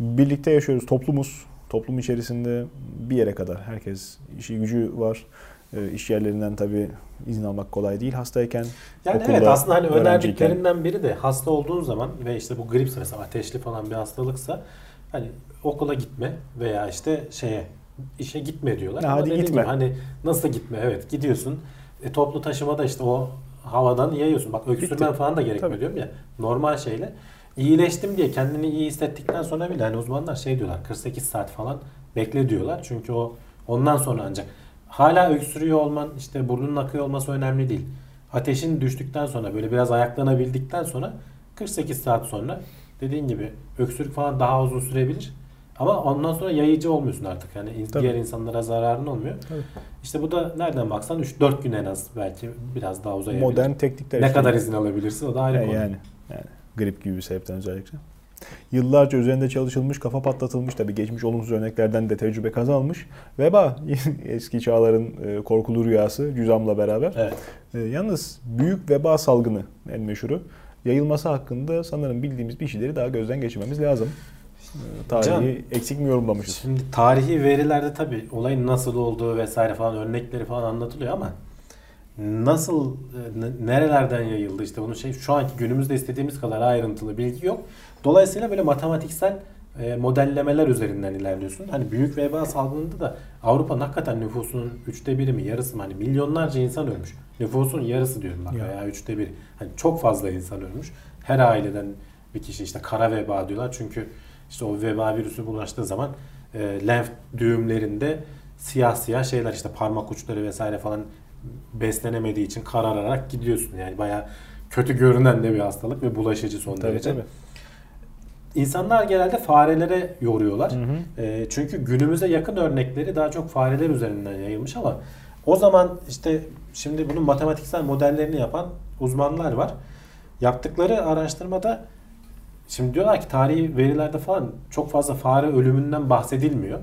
Birlikte yaşıyoruz. Toplumuz. Toplum içerisinde bir yere kadar herkes işi gücü var. E, iş yerlerinden tabii izin almak kolay değil hastayken. Yani Okulda evet aslında hani önerdiklerinden biri de hasta olduğun zaman ve işte bu gripse mesela ateşli falan bir hastalıksa hani okula gitme veya işte şeye işe gitme diyorlar. Ya hadi gitme. gibi hani nasıl gitme? Evet gidiyorsun. E, toplu taşımada işte o havadan yayıyorsun. Bak öksürmen Bitti. falan da gerekmiyor Tabii. diyorum ya. Normal şeyle. İyileştim diye kendini iyi hissettikten sonra bile hani uzmanlar şey diyorlar 48 saat falan bekle diyorlar. Çünkü o ondan sonra ancak hala öksürüyor olman işte burnunun akıyor olması önemli değil. Ateşin düştükten sonra böyle biraz ayaklanabildikten sonra 48 saat sonra dediğin gibi öksürük falan daha uzun sürebilir. Ama ondan sonra yayıcı olmuyorsun artık. Yani Tabii. diğer insanlara zararın olmuyor. Tabii. İşte bu da nereden baksan 3-4 gün en az belki biraz daha uzayabilir. Modern teknikler. ne işte. kadar izin alabilirsin o da ayrı Yani, konu. yani, yani grip gibi bir sebepten özellikle. Yıllarca üzerinde çalışılmış, kafa patlatılmış tabii geçmiş olumsuz örneklerden de tecrübe kazanılmış. Veba eski çağların e, korkulu rüyası cüzamla beraber. Evet. E, yalnız büyük veba salgını en meşhuru. Yayılması hakkında sanırım bildiğimiz bir şeyleri daha gözden geçirmemiz lazım. E, Tarihi eksik mi yorumlamışız? Şimdi tarihi verilerde tabii olayın nasıl olduğu vesaire falan örnekleri falan anlatılıyor ama nasıl e, ne- nerelerden yayıldı işte bunu şey şu anki günümüzde istediğimiz kadar ayrıntılı bilgi yok. Dolayısıyla böyle matematiksel e, modellemeler üzerinden ilerliyorsun. Hani büyük veba salgınında da Avrupa'nın hakikaten nüfusunun üçte biri mi yarısı mı hani milyonlarca insan ölmüş. Nüfusun yarısı diyorum bak Ya. veya üçte biri. Hani çok fazla insan ölmüş. Her aileden bir kişi işte kara veba diyorlar çünkü işte o veba virüsü bulaştığı zaman e, lenf düğümlerinde siyah siyah şeyler işte parmak uçları vesaire falan beslenemediği için karararak gidiyorsun. Yani bayağı kötü görünen de bir hastalık ve bulaşıcı son Tabii derece. tabii. İnsanlar genelde farelere yoruyorlar. Hı hı. E, çünkü günümüze yakın örnekleri daha çok fareler üzerinden yayılmış ama o zaman işte şimdi bunun matematiksel modellerini yapan uzmanlar var. Yaptıkları araştırmada şimdi diyorlar ki tarihi verilerde falan çok fazla fare ölümünden bahsedilmiyor.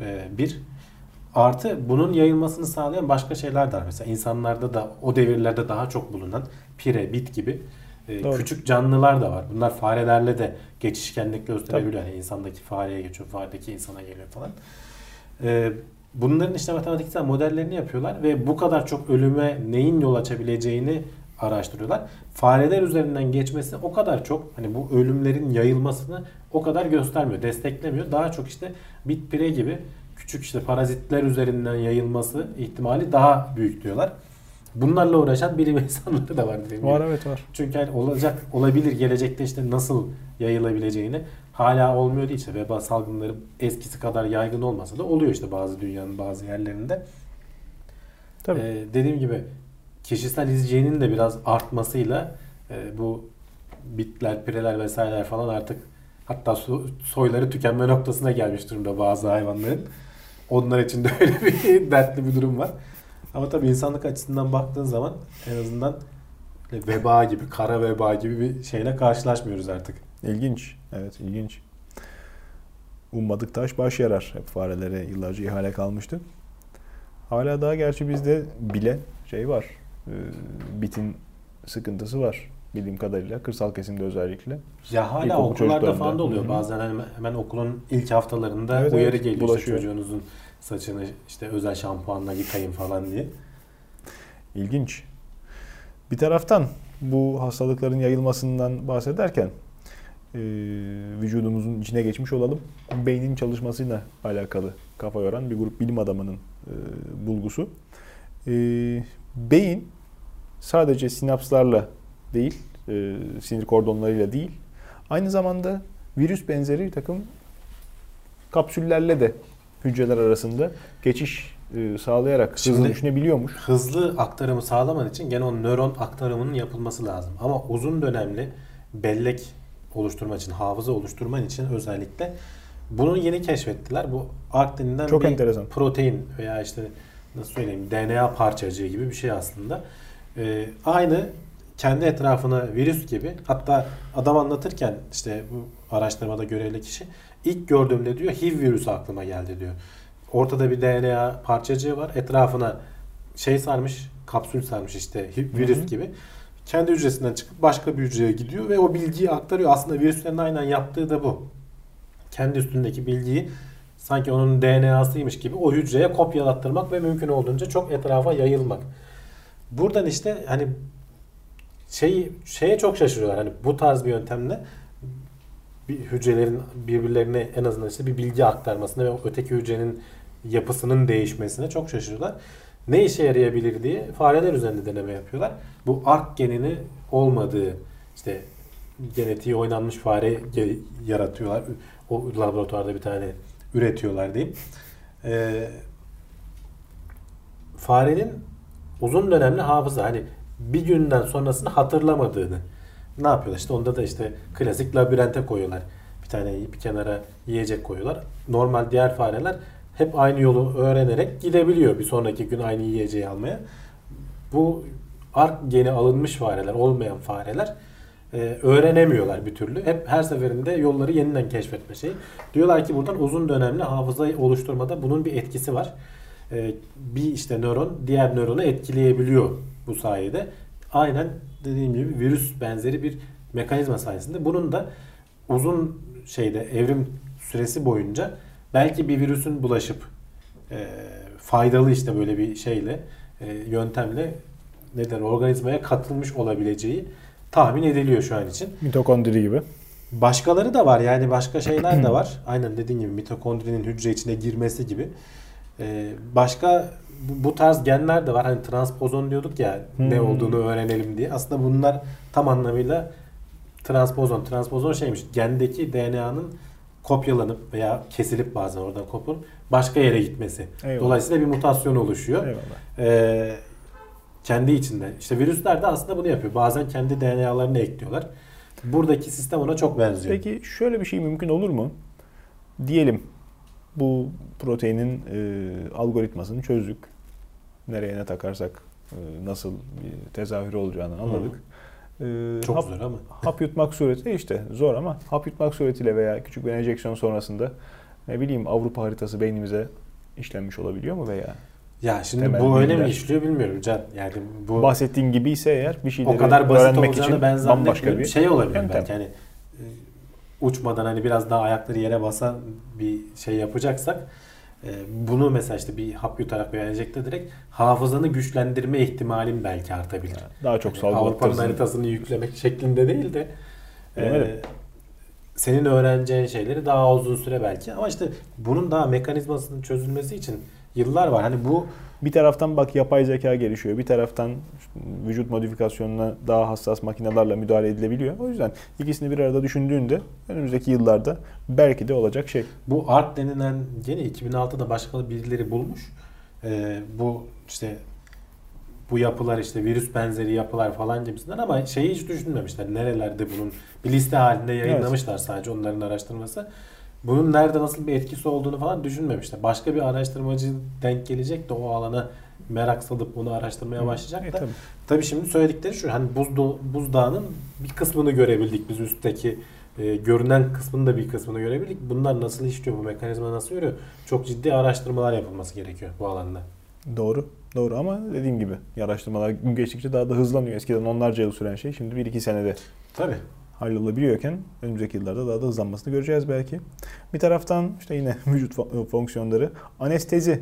E, bir artı bunun yayılmasını sağlayan başka şeyler de var. Mesela insanlarda da o devirlerde daha çok bulunan pire, bit gibi e, Doğru. küçük canlılar da var. Bunlar farelerle de geçişkenlik gösterebiliyor. Yani insandaki fareye geçiyor, faredeki insana geliyor falan. E, bunların işte matematiksel modellerini yapıyorlar ve bu kadar çok ölüme neyin yol açabileceğini araştırıyorlar. Fareler üzerinden geçmesi o kadar çok hani bu ölümlerin yayılmasını o kadar göstermiyor, desteklemiyor. Daha çok işte bit pire gibi küçük işte parazitler üzerinden yayılması ihtimali daha büyük diyorlar. Bunlarla uğraşan bilim insanları da var gibi. Var evet var. Çünkü hani olacak olabilir gelecekte işte nasıl yayılabileceğini hala olmuyor değil işte veba salgınları eskisi kadar yaygın olmasa da oluyor işte bazı dünyanın bazı yerlerinde. Tabii. Ee, dediğim gibi kişisel hijyenin de biraz artmasıyla e, bu bitler, pireler vesaireler falan artık hatta so- soyları tükenme noktasına gelmiş durumda bazı hayvanların. Onlar için de öyle bir dertli bir durum var. Ama tabii insanlık açısından baktığın zaman en azından veba gibi, kara veba gibi bir şeyle karşılaşmıyoruz artık. İlginç. Evet ilginç. ummadık taş baş yarar. Hep farelere yıllarca ihale kalmıştı. Hala daha gerçi bizde bile şey var. E, bitin sıkıntısı var bildiğim kadarıyla kırsal kesimde özellikle. Ya hala İlkokul okullarda falan da oluyor. Hı hı. Bazen hemen, hemen okulun ilk haftalarında Evet, uyarı evet, geliyor işte bulaşıyor. çocuğunuzun saçını işte özel şampuanla yıkayın falan diye. İlginç. Bir taraftan bu hastalıkların yayılmasından bahsederken e, vücudumuzun içine geçmiş olalım. Beynin çalışmasıyla alakalı kafa yoran bir grup bilim adamının e, bulgusu. E, beyin sadece sinapslarla değil, e, sinir kordonlarıyla değil, aynı zamanda virüs benzeri bir takım kapsüllerle de hücreler arasında geçiş e, sağlayarak hızlı Şimdi- düşünebiliyormuş. Hızlı aktarımı sağlaman için gene o nöron aktarımının yapılması lazım. Ama uzun dönemli bellek oluşturmak için, hafıza oluşturman için özellikle bunu yeni keşfettiler. Bu ARK denilen Çok bir enteresan. protein veya işte nasıl söyleyeyim DNA parçacığı gibi bir şey aslında. Ee, aynı kendi etrafına virüs gibi hatta adam anlatırken işte bu araştırmada görevli kişi ilk gördüğümde diyor HIV virüsü aklıma geldi diyor. Ortada bir DNA parçacığı var. Etrafına şey sarmış, kapsül sarmış işte HIV virüs Hı hı. gibi. Kendi hücresinden çıkıp başka bir hücreye gidiyor ve o bilgiyi aktarıyor. Aslında virüslerin aynen yaptığı da bu. Kendi üstündeki bilgiyi sanki onun DNA'sıymış gibi o hücreye kopyalattırmak ve mümkün olduğunca çok etrafa yayılmak. Buradan işte hani şey şeye çok şaşırıyorlar. Hani bu tarz bir yöntemle bir hücrelerin birbirlerine en azından işte bir bilgi aktarmasına ve öteki hücrenin yapısının değişmesine çok şaşırıyorlar. Ne işe yarayabilir diye fareler üzerinde deneme yapıyorlar. Bu ARK genini olmadığı işte genetiği oynanmış fare yaratıyorlar. O laboratuvarda bir tane üretiyorlar diyeyim. Ee, farenin uzun dönemli hafıza hani bir günden sonrasını hatırlamadığını ne yapıyorlar? İşte onda da işte klasik labirente koyuyorlar. Bir tane bir kenara yiyecek koyuyorlar. Normal diğer fareler hep aynı yolu öğrenerek gidebiliyor bir sonraki gün aynı yiyeceği almaya. Bu ark geni alınmış fareler, olmayan fareler e, öğrenemiyorlar bir türlü. Hep her seferinde yolları yeniden keşfetme şeyi. Diyorlar ki buradan uzun dönemli hafızayı oluşturmada bunun bir etkisi var. E, bir işte nöron diğer nöronu etkileyebiliyor bu sayede. Aynen dediğim gibi virüs benzeri bir mekanizma sayesinde. Bunun da uzun şeyde evrim süresi boyunca belki bir virüsün bulaşıp e, faydalı işte böyle bir şeyle e, yöntemle neden organizmaya katılmış olabileceği tahmin ediliyor şu an için. Mitokondri gibi. Başkaları da var yani başka şeyler de var. Aynen dediğin gibi mitokondrinin hücre içine girmesi gibi. Ee, başka bu, bu tarz genler de var. Hani transpozon diyorduk ya ne Hmm. olduğunu öğrenelim diye. Aslında bunlar tam anlamıyla transpozon. Transpozon şeymiş gendeki DNA'nın kopyalanıp veya kesilip bazen oradan kopup başka yere gitmesi. Eyvallah. Dolayısıyla bir mutasyon oluşuyor. Eyvallah. Ee, kendi içinde. İşte virüsler de aslında bunu yapıyor. Bazen kendi DNA'larını ekliyorlar. Buradaki sistem ona çok benziyor. Peki şöyle bir şey mümkün olur mu? Diyelim bu proteinin e, algoritmasını çözdük. Nereye ne takarsak e, nasıl bir tezahürü olacağını anladık. E, çok hap, zor ama. hap yutmak suretiyle işte zor ama hap yutmak suretiyle veya küçük bir enjeksiyon sonrasında ne bileyim Avrupa haritası beynimize işlenmiş olabiliyor mu veya Ya şimdi Temel bu öyle mi işliyor bilmiyorum Can. Yani bu bahsettiğin gibi ise eğer bir şeyleri o kadar basit öğrenmek için ben bambaşka bir şey olabilir yöntem. belki e, uçmadan hani biraz daha ayakları yere basan bir şey yapacaksak e, bunu mesela işte bir hap yutarak veya enjekte ederek hafızanı güçlendirme ihtimalin belki artabilir. daha çok Yani Avrupa'nın haritasını yüklemek şeklinde değil de e, senin öğreneceğin şeyleri daha uzun süre belki. Ama işte bunun daha mekanizmasının çözülmesi için yıllar var. Hani bu Bir taraftan bak yapay zeka gelişiyor. Bir taraftan vücut modifikasyonuna daha hassas makinelerle müdahale edilebiliyor. O yüzden ikisini bir arada düşündüğünde önümüzdeki yıllarda belki de olacak şey. Bu ARK denilen gene 2006'da başka birileri bulmuş. Ee, bu işte bu yapılar işte virüs benzeri yapılar falan gibisinden ama şeyi hiç düşünmemişler. Nerelerde bunun bir liste halinde yayınlamışlar sadece onların araştırması. Bunun nerede nasıl bir etkisi olduğunu falan düşünmemişler. Başka bir araştırmacı denk gelecek de o alana merak salıp onu araştırmaya başlayacak E, da. tabii. Tabii şimdi söyledikleri şu hani buzda, buzdağının bir kısmını görebildik biz üstteki e, görünen kısmının da bir kısmını görebildik. Bunlar nasıl işliyor, bu mekanizma nasıl yürüyor? Çok ciddi araştırmalar yapılması gerekiyor bu alanda. Doğru. Doğru ama dediğim gibi araştırmalar gün geçtikçe daha da hızlanıyor. Eskiden onlarca yıl süren şey şimdi 1-2 senede Tabii. Hallolabiliyorken önümüzdeki yıllarda daha da hızlanmasını göreceğiz belki. Bir taraftan işte yine vücut fo- fonksiyonları anestezi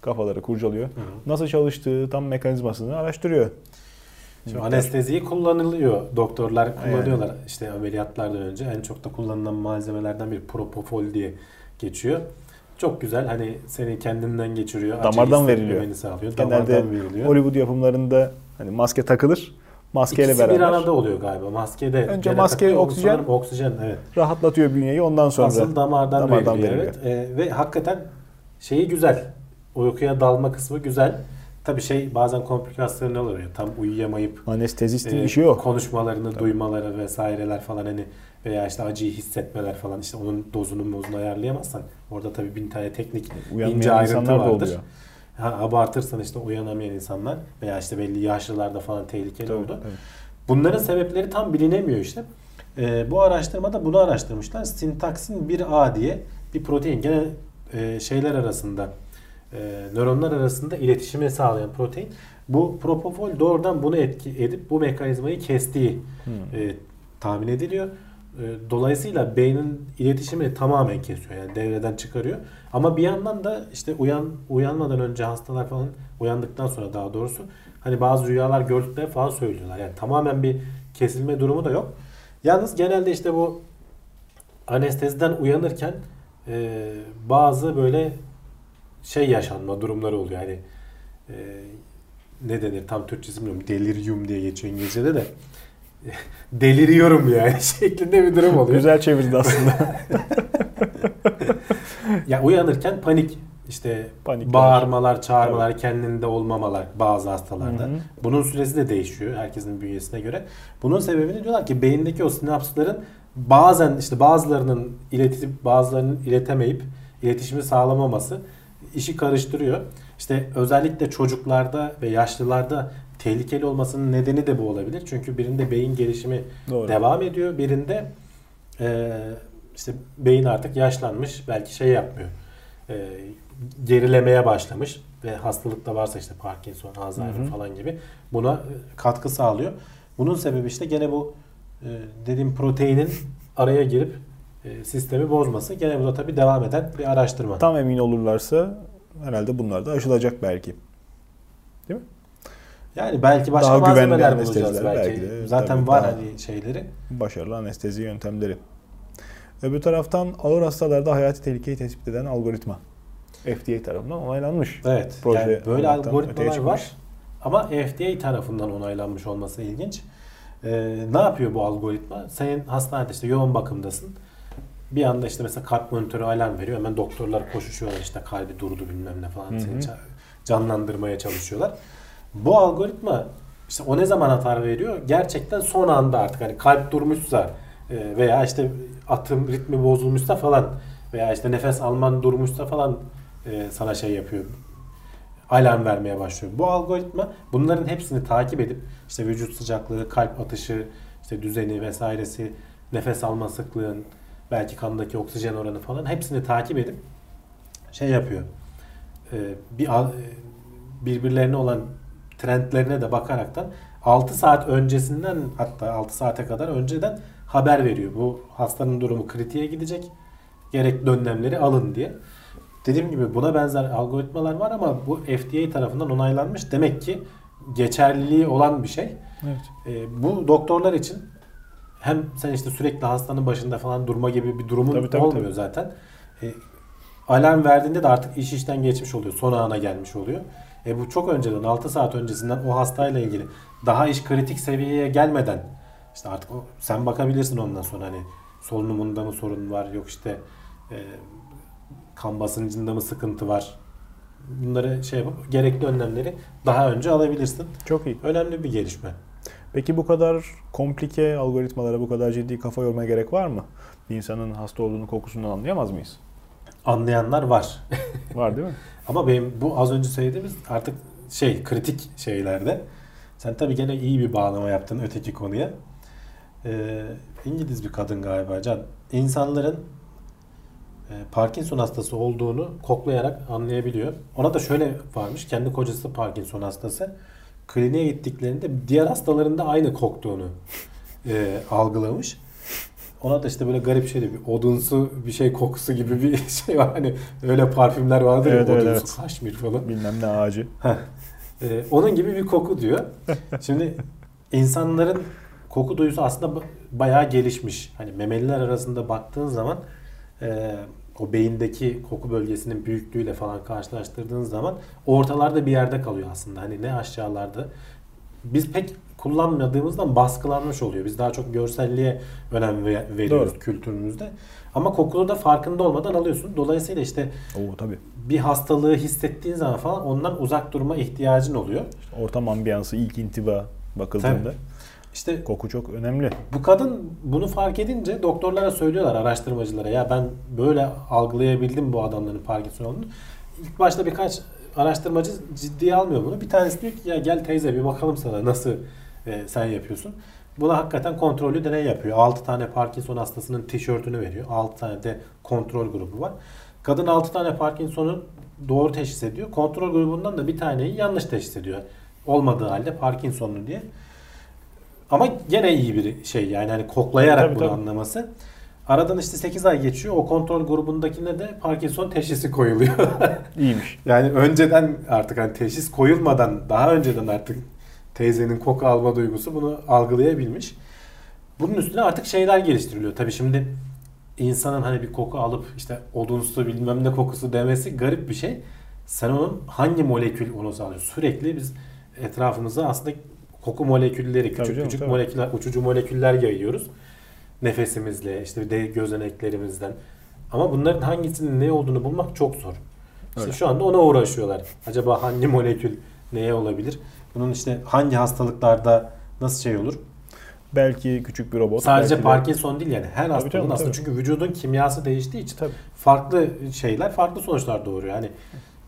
kafaları kurcalıyor. Hı hı. Nasıl çalıştığı tam mekanizmasını araştırıyor. Şimdi anesteziyi kullanılıyor. Doktorlar Yani. kullanıyorlar. İşte ameliyatlardan önce en çok da kullanılan malzemelerden bir propofol diye geçiyor. Çok güzel. Hani seni kendinden geçiriyor. Damardan veriliyor. Sağlıyor. Genelde Damardan veriliyor. Hollywood yapımlarında hani maske takılır. Maskeyle İkisi beraber bir arada oluyor galiba. Maskede Önce maske, oksijen. oksijen evet. rahatlatıyor bünyeyi ondan sonra. Asıl damardan, damardan veriliyor, veriliyor. evet. Ee, ve hakikaten şeyi güzel. Uykuya dalma kısmı güzel. Tabii şey bazen komplikasyonel oluyor. Tam uyuyamayıp Anestezistin e, işi o. konuşmalarını duymaları vesaireler falan hani veya işte acıyı hissetmeler falan işte onun dozunu mozunu ayarlayamazsan orada tabii bin tane teknik Uyanmayan ince ayrıntı vardır. oluyor. Ha, abartırsan işte uyanamayan insanlar veya işte belli yaşlılarda falan tehlikeli Tabii, oldu. tabii. Bunların sebepleri tam bilinemiyor işte. Ee, bu araştırmada bunu araştırmışlar. Sintaksin 1A diye bir protein. Gene e, şeyler arasında, e, nöronlar arasında iletişimi sağlayan protein. Bu propofol doğrudan bunu etki edip bu mekanizmayı kestiği Hmm. e, tahmin ediliyor. E, dolayısıyla beynin iletişimini tamamen kesiyor. Yani devreden çıkarıyor. Ama bir yandan da işte uyan uyanmadan önce hastalar falan uyandıktan sonra daha doğrusu hani bazı rüyalar gördükleri falan söylüyorlar. Yani tamamen bir kesilme durumu da yok. Yalnız genelde işte bu anesteziden uyanırken e, bazı böyle şey yaşanma durumları oluyor. Yani e, ne denir tam Türkçesi bilmiyorum. Delirium diye geçiyor İngilizce'de de. Deliriyorum yani şeklinde bir durum oluyor. Güzel çevirdi aslında. Ya uyanırken panik işte Panikler. bağırmalar, çağırmalar, kendinde olmamalar bazı hastalarda. Hı hı. Bunun süresi de değişiyor herkesin bünyesine göre. Bunun sebebini diyorlar ki beyindeki o sinapsların bazen işte bazılarının iletip bazılarının iletemeyip iletişimi sağlamaması işi karıştırıyor. İşte özellikle çocuklarda ve yaşlılarda tehlikeli olmasının nedeni de bu olabilir. Çünkü birinde beyin gelişimi Doğru. devam ediyor. Birinde e, işte beyin artık yaşlanmış. Belki şey yapmıyor. E, gerilemeye başlamış ve hastalık da varsa işte Parkinson, Alzheimer Hı hı. falan gibi buna e, katkı sağlıyor. Bunun sebebi işte gene bu e, dediğim proteinin araya girip e, sistemi bozması. Gene bu da tabii devam eden bir araştırma. Tam emin olurlarsa herhalde bunlar da aşılacak belki. Yani belki başka Daha malzemeler bulacağız belki. belki de, Zaten tabii var hani şeyleri. Başarılı anestezi yöntemleri. Öbür taraftan ağır hastalarda hayati tehlikeyi tespit eden algoritma. FDA tarafından onaylanmış. Evet. Proje yani böyle algoritmalar var. Ama FDA tarafından onaylanmış olması ilginç. Ee, ne yapıyor bu algoritma? Senin hastanede işte yoğun bakımdasın. Bir anda işte mesela kalp monitörü alarm veriyor. Hemen doktorlar koşuşuyorlar işte kalbi durdu bilmem ne falan. Hı hı. Canlandırmaya çalışıyorlar. Bu algoritma işte o ne zaman hata veriyor? Gerçekten son anda artık hani kalp durmuşsa e, veya işte atım ritmi bozulmuşsa falan veya işte nefes alman durmuşsa falan e, sana şey yapıyor alarm vermeye başlıyor. Bu algoritma bunların hepsini takip edip işte vücut sıcaklığı, kalp atışı, işte düzeni vesairesi, nefes alma sıklığın, belki kandaki oksijen oranı falan hepsini takip edip şey yapıyor. Ee, bir birbirlerine olan trendlerine de bakaraktan 6 saat öncesinden hatta 6 saate kadar önceden haber veriyor. Bu hastanın durumu kritiğe gidecek. Gerekli önlemleri alın diye. Dediğim gibi buna benzer algoritmalar var ama bu FDA tarafından onaylanmış. Demek ki geçerliliği olan bir şey. Evet. Ee, bu doktorlar için hem sen işte sürekli hastanın başında falan durma gibi bir durumun Tabii, tabii, olmuyor tabii. zaten. Ee, alarm verdiğinde de artık iş işten geçmiş oluyor. Son ana gelmiş oluyor. E bu çok önceden 6 saat öncesinden o hastayla ilgili daha iş kritik seviyeye gelmeden işte artık o, sen bakabilirsin ondan sonra hani solunumunda mı sorun var yok işte e, kan basıncında mı sıkıntı var bunları şey yapıp gerekli önlemleri daha önce alabilirsin. Çok iyi. Önemli bir gelişme. Peki bu kadar komplike algoritmalara bu kadar ciddi kafa yormaya gerek var mı? Bir insanın hasta olduğunu kokusundan anlayamaz mıyız? Anlayanlar var. Var değil mi? Ama benim bu az önce söylediğimiz artık şey kritik şeylerde. Sen tabii gene iyi bir bağlama yaptın öteki konuya. Ee, İngiliz bir kadın galiba Can. İnsanların e, Parkinson hastası olduğunu koklayarak anlayabiliyor. Ona da şöyle varmış. Kendi kocası Parkinson hastası. Kliniğe gittiklerinde diğer hastaların da aynı koktuğunu e, algılamış. Ona da işte böyle garip şey bir odunsu bir şey kokusu gibi bir şey var. Hani öyle parfümler vardır Evet, ya odunsu evet. kaşmir falan. Bilmem ne ağacı. Ee, onun gibi bir koku diyor. Şimdi insanların koku duyusu aslında ba- bayağı gelişmiş. Hani memeliler arasında baktığın zaman e, o beyindeki koku bölgesinin büyüklüğüyle falan karşılaştırdığın zaman ortalarda bir yerde kalıyor aslında. Hani ne aşağılarda. Biz pek kullanmadığımızdan baskılanmış oluyor. Biz daha çok görselliğe önem ve- veriyoruz Doğru. kültürümüzde. Ama kokunu da farkında olmadan alıyorsun. Dolayısıyla işte Oo tabii. bir hastalığı hissettiğin zaman falan ondan uzak durma ihtiyacın oluyor. Ortam ambiyansı, ilk intiba bakıldığında Tabii. İşte koku çok önemli. bu kadın bunu fark edince doktorlara söylüyorlar araştırmacılara ya ben böyle algılayabildim bu adamların Parkinson olduğunu. İlk başta birkaç araştırmacı ciddiye almıyor bunu. Bir tanesi diyor ki ya gel teyze bir bakalım sana nasıl e, sen yapıyorsun. Buna hakikaten kontrollü deney yapıyor. 6 tane Parkinson hastasının tişörtünü veriyor. 6 tane de kontrol grubu var. Kadın 6 tane Parkinson'u doğru teşhis ediyor. Kontrol grubundan da bir taneyi yanlış teşhis ediyor. Olmadığı halde Parkinson'lu diye. Ama gene iyi bir şey yani hani koklayarak Tabii, bunu tabii. anlaması. Aradan işte 8 ay geçiyor. O kontrol grubundakine de Parkinson teşhisi koyuluyor. İyiymiş. yani önceden artık hani teşhis koyulmadan daha önceden artık teyzenin koku alma duygusu bunu algılayabilmiş. Bunun üstüne artık şeyler geliştiriliyor. Tabii şimdi insanın hani bir koku alıp işte odunsu bilmem ne kokusu demesi garip bir şey. Sen onun hangi molekül onu sağlıyor? Sürekli biz etrafımıza aslında koku molekülleri, küçük canım, küçük tabii. moleküller, uçucu moleküller yayıyoruz. Nefesimizle, işte de gözeneklerimizden. Ama bunların hangisinin ne olduğunu bulmak çok zor. İşte Öyle. şu anda ona uğraşıyorlar. Acaba hangi molekül neye olabilir? Bunun işte hangi hastalıklarda nasıl şey olur? Belki küçük bir robot. Sadece belki de- Parkinson değil yani her hastalığın canım, aslında tabii. çünkü vücudun kimyası değiştiği için Tabii. farklı şeyler farklı sonuçlar doğuruyor. Yani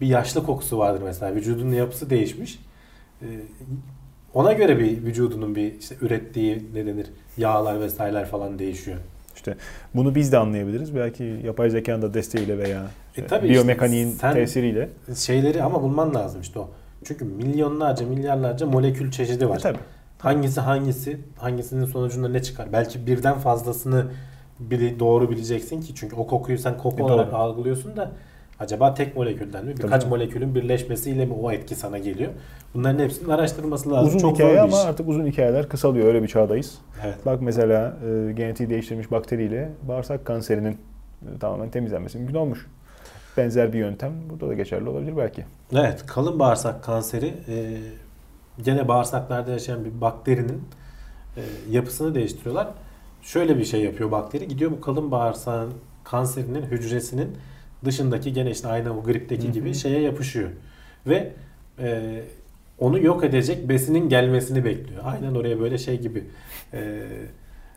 bir yaşlı kokusu vardır mesela vücudunun yapısı değişmiş. Ee, Ona göre bir vücudunun bir işte ürettiği ne denir yağlar vesaireler falan değişiyor. İşte bunu biz de anlayabiliriz. Belki yapay zekanın da desteğiyle veya E biyomekaniğin işte tesiriyle. Şeyleri ama bulman lazım işte o. Çünkü milyonlarca milyarlarca molekül çeşidi var. E tabii. Hangisi hangisi, hangisinin sonucunda ne çıkar? Belki birden fazlasını bili, doğru bileceksin ki çünkü o kokuyu sen koku E, olarak doğru. algılıyorsun da acaba tek molekülden mi? Tabii Birkaç canım. molekülün birleşmesiyle mi o etki sana geliyor? Bunların hepsinin araştırılması lazım. Uzun Çok hikaye zor ama iş. artık uzun hikayeler kısalıyor. Öyle bir çağdayız. Evet. Bak mesela e, genetiği değiştirmiş bakteriyle bağırsak kanserinin e, tamamen temizlenmesi mümkün olmuş. Benzer bir yöntem burada da geçerli olabilir belki. Evet, kalın bağırsak kanseri e, gene bağırsaklarda yaşayan bir bakterinin e, yapısını değiştiriyorlar. Şöyle bir şey yapıyor bakteri. Gidiyor bu kalın bağırsağın kanserinin hücresinin dışındaki gene işte aynı o gripteki Hı hı. gibi şeye yapışıyor. Ve e, onu yok edecek besinin gelmesini bekliyor. Aynen oraya böyle şey gibi e,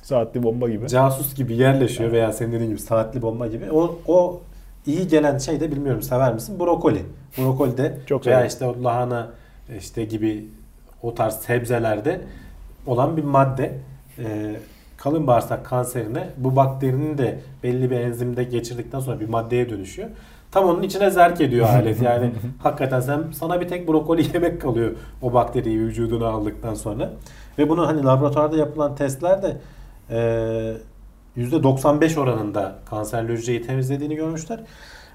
Saatli bomba gibi. casus gibi yerleşiyor veya senin dediğin gibi saatli bomba gibi. O, o iyi gelen şey de bilmiyorum sever misin? Brokoli. Brokoli de Çok veya işte lahana işte gibi o tarz sebzelerde olan bir madde. Ee, kalın bağırsak kanserine bu bakterinin de belli bir enzimde geçirdikten sonra bir maddeye dönüşüyor. Tam onun içine zerk ediyor alet. Yani hakikaten sen sana bir tek brokoli yemek kalıyor o bakteriyi vücuduna aldıktan sonra. Ve bunu hani laboratuvarda yapılan testlerde e, %95 oranında kanserli hücreyi temizlediğini görmüşler.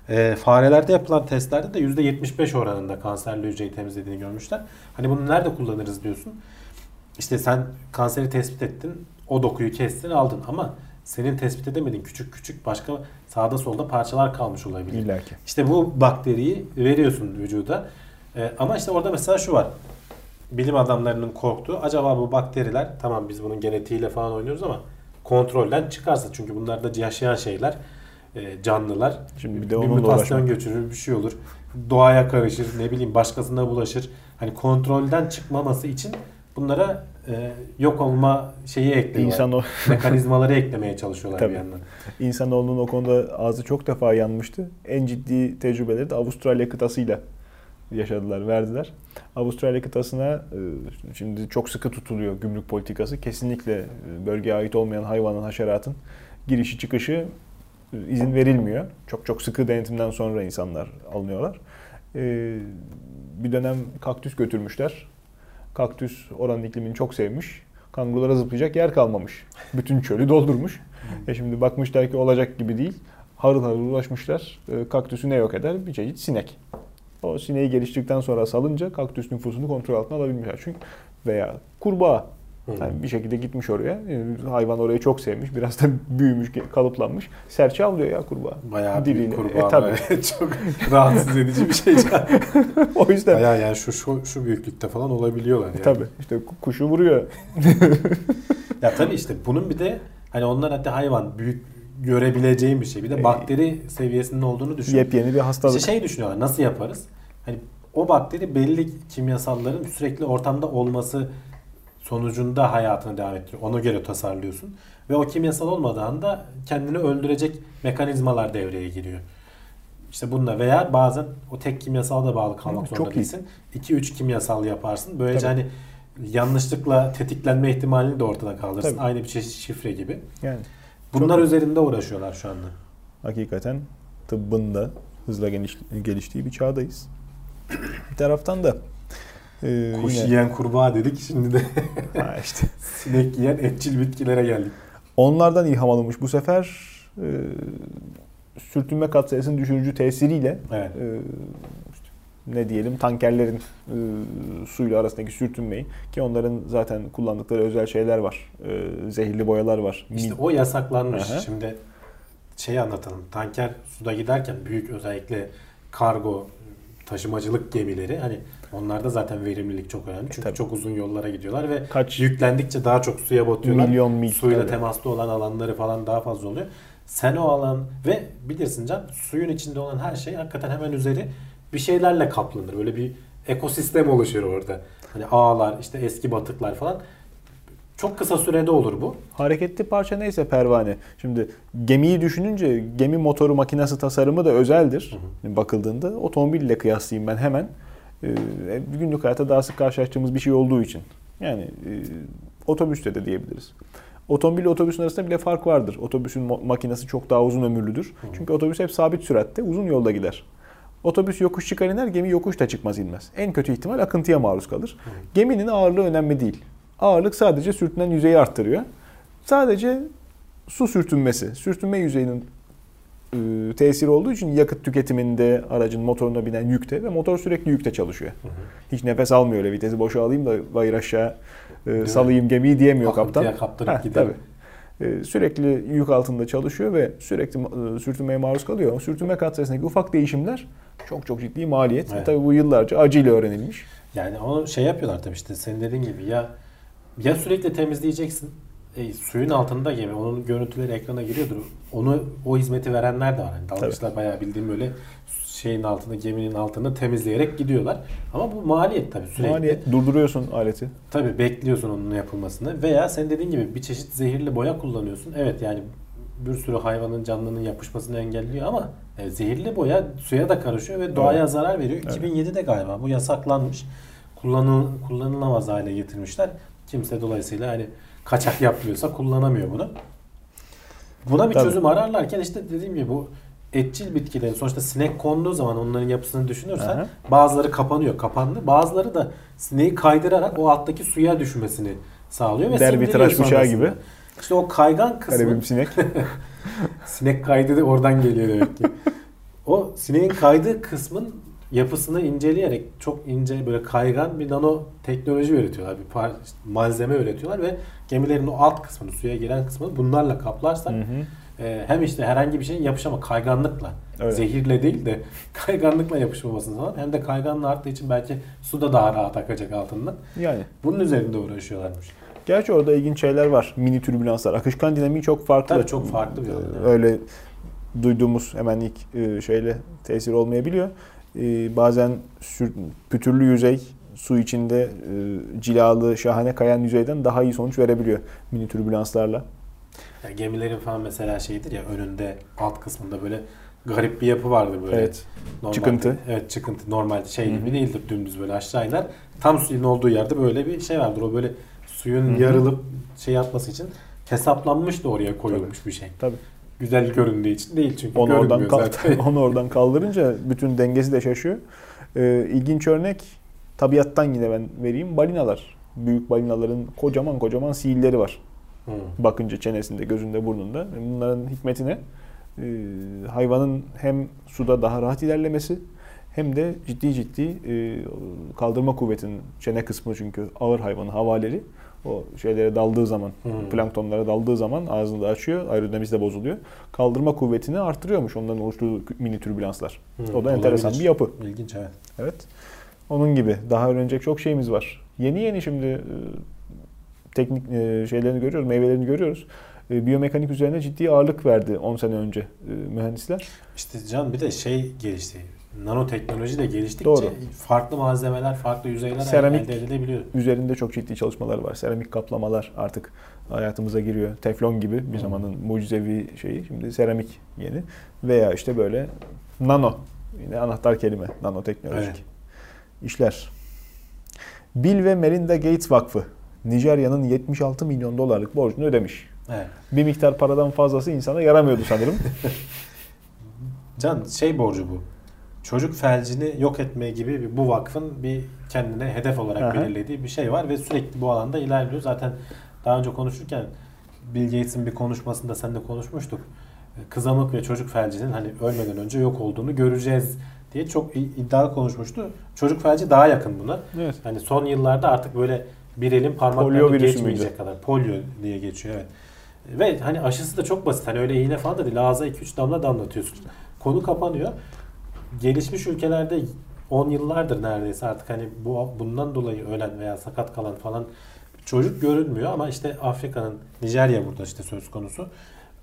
E, farelerde yapılan testlerde de %75 oranında kanserli hücreyi temizlediğini görmüşler. Hani bunu nerede kullanırız diyorsun. İşte sen kanseri tespit ettin, o dokuyu kestin aldın ama senin tespit edemediğin küçük küçük başka sağda solda parçalar kalmış olabilir. İlla ki. İşte bu bakteriyi veriyorsun vücuda. Ee, ama işte orada mesela şu var. Bilim adamlarının korktuğu acaba bu bakteriler tamam biz bunun genetiğiyle falan oynuyoruz ama kontrolden çıkarsa çünkü bunlar da yaşayan şeyler e, canlılar. Şimdi bir de bir mutasyon uğraşmak. götürür bir şey olur. Doğaya karışır ne bileyim başkasına bulaşır. Hani kontrolden çıkmaması için bunlara e, yok olma şeyi ekliyorlar. İnsan o Mekanizmaları eklemeye çalışıyorlar Tabii. bir yandan. insanoğlunun o konuda ağzı çok defa yanmıştı. En ciddi tecrübeleri de Avustralya kıtasıyla yaşadılar, verdiler. Avustralya kıtasına e, şimdi çok sıkı tutuluyor gümrük politikası. Kesinlikle e, bölgeye ait olmayan hayvanın, haşeratın girişi çıkışı e, izin verilmiyor. Çok çok sıkı denetimden sonra insanlar alınıyorlar. Bir dönem kaktüs götürmüşler. Kaktüs oranın iklimini çok sevmiş. Kangurulara zıplayacak yer kalmamış. Bütün çölü doldurmuş. E şimdi bakmışlar ki olacak gibi değil. Harıl harıl ulaşmışlar. Kaktüsü ne yok eder? Bir çeşit sinek. O sineği geliştirdikten sonra salınca kaktüs nüfusunu kontrol altına alabilmişler. Çünkü veya kurbağa yani bir şekilde gitmiş oraya. Hayvan orayı çok sevmiş. Biraz da büyümüş, kalıplanmış. Serçe avlıyor ya kurbağa. Bayağı Diliyle. büyük kurbağa. E, tabii. çok rahatsız edici bir şey. o yüzden. Bayağı yani şu, şu, şu büyüklükte falan olabiliyorlar yani. Tabii. İşte kuşu vuruyor. ya tabii işte bunun bir de hani onlar hatta hayvan büyük görebileceğim bir şey. Bir de bakteri seviyesinin olduğunu düşün. Yepyeni bir hastalık. İşte şey düşünüyorlar nasıl yaparız? Hani o bakteri belli kimyasalların sürekli ortamda olması sonucunda hayatını devam ettiriyor. Ona göre tasarlıyorsun. Ve o kimyasal olmadığı anda kendini öldürecek mekanizmalar devreye giriyor. İşte bununla veya bazen o tek kimyasal da bağlı kalmak zorunda değilsin. 2-3 kimyasal yaparsın. Böylece Tabii. hani yanlışlıkla tetiklenme ihtimalini de ortadan kaldırırsın. Tabii. Aynı bir çeşit şifre gibi. Yani Bunlar çok üzerinde uğraşıyorlar şu anda. Hakikaten tıbbın da hızla geliştiği bir çağdayız. bir taraftan da e, Kuş yine... yiyen kurbağa dedik şimdi de ha işte. sinek yiyen etçil bitkilere geldik. Onlardan ilham alınmış bu sefer e, sürtünme katsayısının düşürücü tesiriyle evet. e, ne diyelim tankerlerin e, suyla arasındaki sürtünmeyi ki onların zaten kullandıkları özel şeyler var. E, zehirli boyalar var. İşte o yasaklanmış. Aha. Şimdi şey anlatalım. Tanker suda giderken büyük özellikle kargo taşımacılık gemileri hani onlarda zaten verimlilik çok önemli. Çünkü Tabii. çok uzun yollara gidiyorlar ve Kaç yüklendikçe daha çok suya batıyorlar. Milyon mil. Suyla tabii. temaslı olan alanları falan daha fazla oluyor. Sen o alan ve bilirsin Can suyun içinde olan her şey hakikaten hemen üzeri bir şeylerle kaplanır. Böyle bir ekosistem oluşur orada. Hani ağlar, işte eski batıklar falan. Çok kısa sürede olur bu. Hareketli parça neyse pervane. Şimdi gemiyi düşününce gemi motoru makinesi tasarımı da özeldir. Hı hı. Bakıldığında otomobille kıyaslayayım ben hemen. Ee, günlük hayatta daha sık karşılaştığımız bir şey olduğu için. Yani e, otobüste de diyebiliriz. Otomobil ile otobüsün arasında bile fark vardır. Otobüsün makinesi çok daha uzun ömürlüdür. Hı. Çünkü otobüs hep sabit süratte, uzun yolda gider. Otobüs yokuş çıkar iner, gemi yokuş da çıkmaz inmez. En kötü ihtimal akıntıya maruz kalır. Geminin ağırlığı önemli değil. Ağırlık sadece sürtünen yüzeyi arttırıyor. Sadece su sürtünmesi, sürtünme yüzeyinin e, tesiri olduğu için yakıt tüketiminde aracın motoruna binen yükte ve motor sürekli yükte çalışıyor. Hı hı. Hiç nefes almıyor öyle vitesi boşa alayım da bayır aşağı e, salayım gemiyi diyemiyor Akıntıya kaptan. kaptırıp gidiyor. Tabii. E, sürekli yük altında çalışıyor ve sürekli e, sürtünmeye maruz kalıyor. Sürtünme katsayısındaki ufak değişimler çok çok ciddi maliyet. Evet. Tabii bu yıllarca acıyla öğrenilmiş. Yani onu şey yapıyorlar tabii işte senin dediğin gibi ya ya sürekli temizleyeceksin e, suyun altında gemi. Onun görüntüleri ekrana giriyordur. Onu o hizmeti verenler de var. Yani dalgıçlar bayağı bildiğim böyle şeyin altında, geminin altında temizleyerek gidiyorlar. Ama bu maliyet tabii sürekli. Maliyet. Durduruyorsun aleti. Tabii bekliyorsun onun yapılmasını. Veya sen dediğin gibi bir çeşit zehirli boya kullanıyorsun. Evet yani bir sürü hayvanın canlının yapışmasını engelliyor ama e, zehirli boya suya da karışıyor ve doğaya evet. zarar veriyor. Evet. 2007'de galiba bu yasaklanmış. Kullanıl, kullanılamaz hale getirmişler. Kimse dolayısıyla hani kaçak yapmıyorsa kullanamıyor bunu. Buna bir Tabii. çözüm ararlarken işte dediğim gibi bu etçil bitkilerin sonuçta sinek konduğu zaman onların yapısını düşünürsen Aha. bazıları kapanıyor, kapandı. Bazıları da sineği kaydırarak o alttaki suya düşmesini sağlıyor ve Derbi tıraş bıçağı gibi. İşte o kaygan kısmı. Garibim sinek. sinek kaydı da oradan geliyor demek ki. O sineğin kaydığı kısmın yapısını inceleyerek çok ince böyle kaygan bir nano teknoloji üretiyorlar. Bir par işte malzeme üretiyorlar ve gemilerin o alt kısmını, suya giren kısmını bunlarla kaplarsak hı hı. E, hem işte herhangi bir şeyin yapışama kayganlıkla, Öyle. zehirle değil de kayganlıkla yapışmamasını sağlar. Hem de kayganlığı arttığı için belki su da daha rahat akacak altından. Yani. Bunun üzerinde uğraşıyorlarmış. Gerçi orada ilginç şeyler var. Mini türbülanslar. Akışkan dinamiği çok farklı. Tabii çok farklı bir alan. Öyle duyduğumuz hemen ilk e, şeyle tesir olmayabiliyor. E, bazen pütürlü yüzey su içinde e, cilalı, şahane kayan yüzeyden daha iyi sonuç verebiliyor mini türbülanslarla. Yani gemilerin falan mesela şeydir ya önünde alt kısmında böyle garip bir yapı vardı böyle. Evet. Normalde- Çıkıntı. Evet çıkıntı. Normalde şey gibi değildir dümdüz böyle aşağı iner. Tam suyun olduğu yerde böyle bir şey vardır. O böyle suyun Hı hı. yarılıp şey yapması için hesaplanmış da oraya koyulmuş bir şey. Tabii. Güzel göründüğü için değil çünkü Onu oradan, zaten. onu oradan kaldırınca bütün dengesi de şaşıyor. Ee, ilginç örnek tabiattan yine ben vereyim. Balinalar. Büyük balinaların kocaman kocaman siilleri var. Hı. Bakınca çenesinde, gözünde, burnunda. Bunların hikmeti ne? Ee, hayvanın hem suda daha rahat ilerlemesi hem de ciddi ciddi e, kaldırma kuvvetinin çene kısmı çünkü ağır hayvanın havaleri o şeylere daldığı zaman, Hmm. planktonlara daldığı zaman ağzını da açıyor, aerodinamisi de bozuluyor. Kaldırma kuvvetini arttırıyormuş onların oluşturduğu mini türbülanslar. Hı, O da enteresan olabilir. bir yapı. İlginç evet. Evet. Onun gibi daha öğrenecek çok şeyimiz var. Yeni yeni şimdi e, teknik e, şeylerini görüyoruz, meyvelerini görüyoruz. E, Biyomekanik üzerine ciddi ağırlık verdi 10 sene önce e, mühendisler. İşte Can bir de şey gelişti. Nanoteknoloji de geliştikçe Doğru. farklı malzemeler, farklı yüzeyler Seramik. elde edilebiliyor. Üzerinde çok ciddi çalışmalar var. Seramik kaplamalar artık hayatımıza giriyor. Teflon gibi bir Hı. zamanın mucizevi şeyi. Şimdi seramik yeni. Veya işte böyle nano. Yine anahtar kelime. Nanoteknolojik. Evet. işler. Bill ve Melinda Gates Vakfı Nijerya'nın 76 milyon dolarlık borcunu ödemiş. Evet. Bir miktar paradan fazlası insana yaramıyordu sanırım. Can şey borcu bu. Çocuk felcini yok etme gibi bir, bu vakfın bir kendine hedef olarak Aha. belirlediği bir şey var ve sürekli bu alanda ilerliyor. Zaten daha önce konuşurken Bill Gates'in bir konuşmasında seninle konuşmuştuk. Kızamık ve çocuk felcinin hani ölmeden önce yok olduğunu göreceğiz diye çok iddialı konuşmuştu. Çocuk felci daha yakın buna. evet. Hani son yıllarda artık böyle bir elin parmaklarını geçmeyecek kadar. Polio diye geçiyor evet. Ve hani aşısı da çok basit. Hani öyle iğne falan da değil. Ağza 2-3 damla damlatıyorsun. Konu kapanıyor. Gelişmiş ülkelerde 10 yıllardır neredeyse artık hani bu bundan dolayı ölen veya sakat kalan falan çocuk görünmüyor ama işte Afrika'nın Nijerya burada işte söz konusu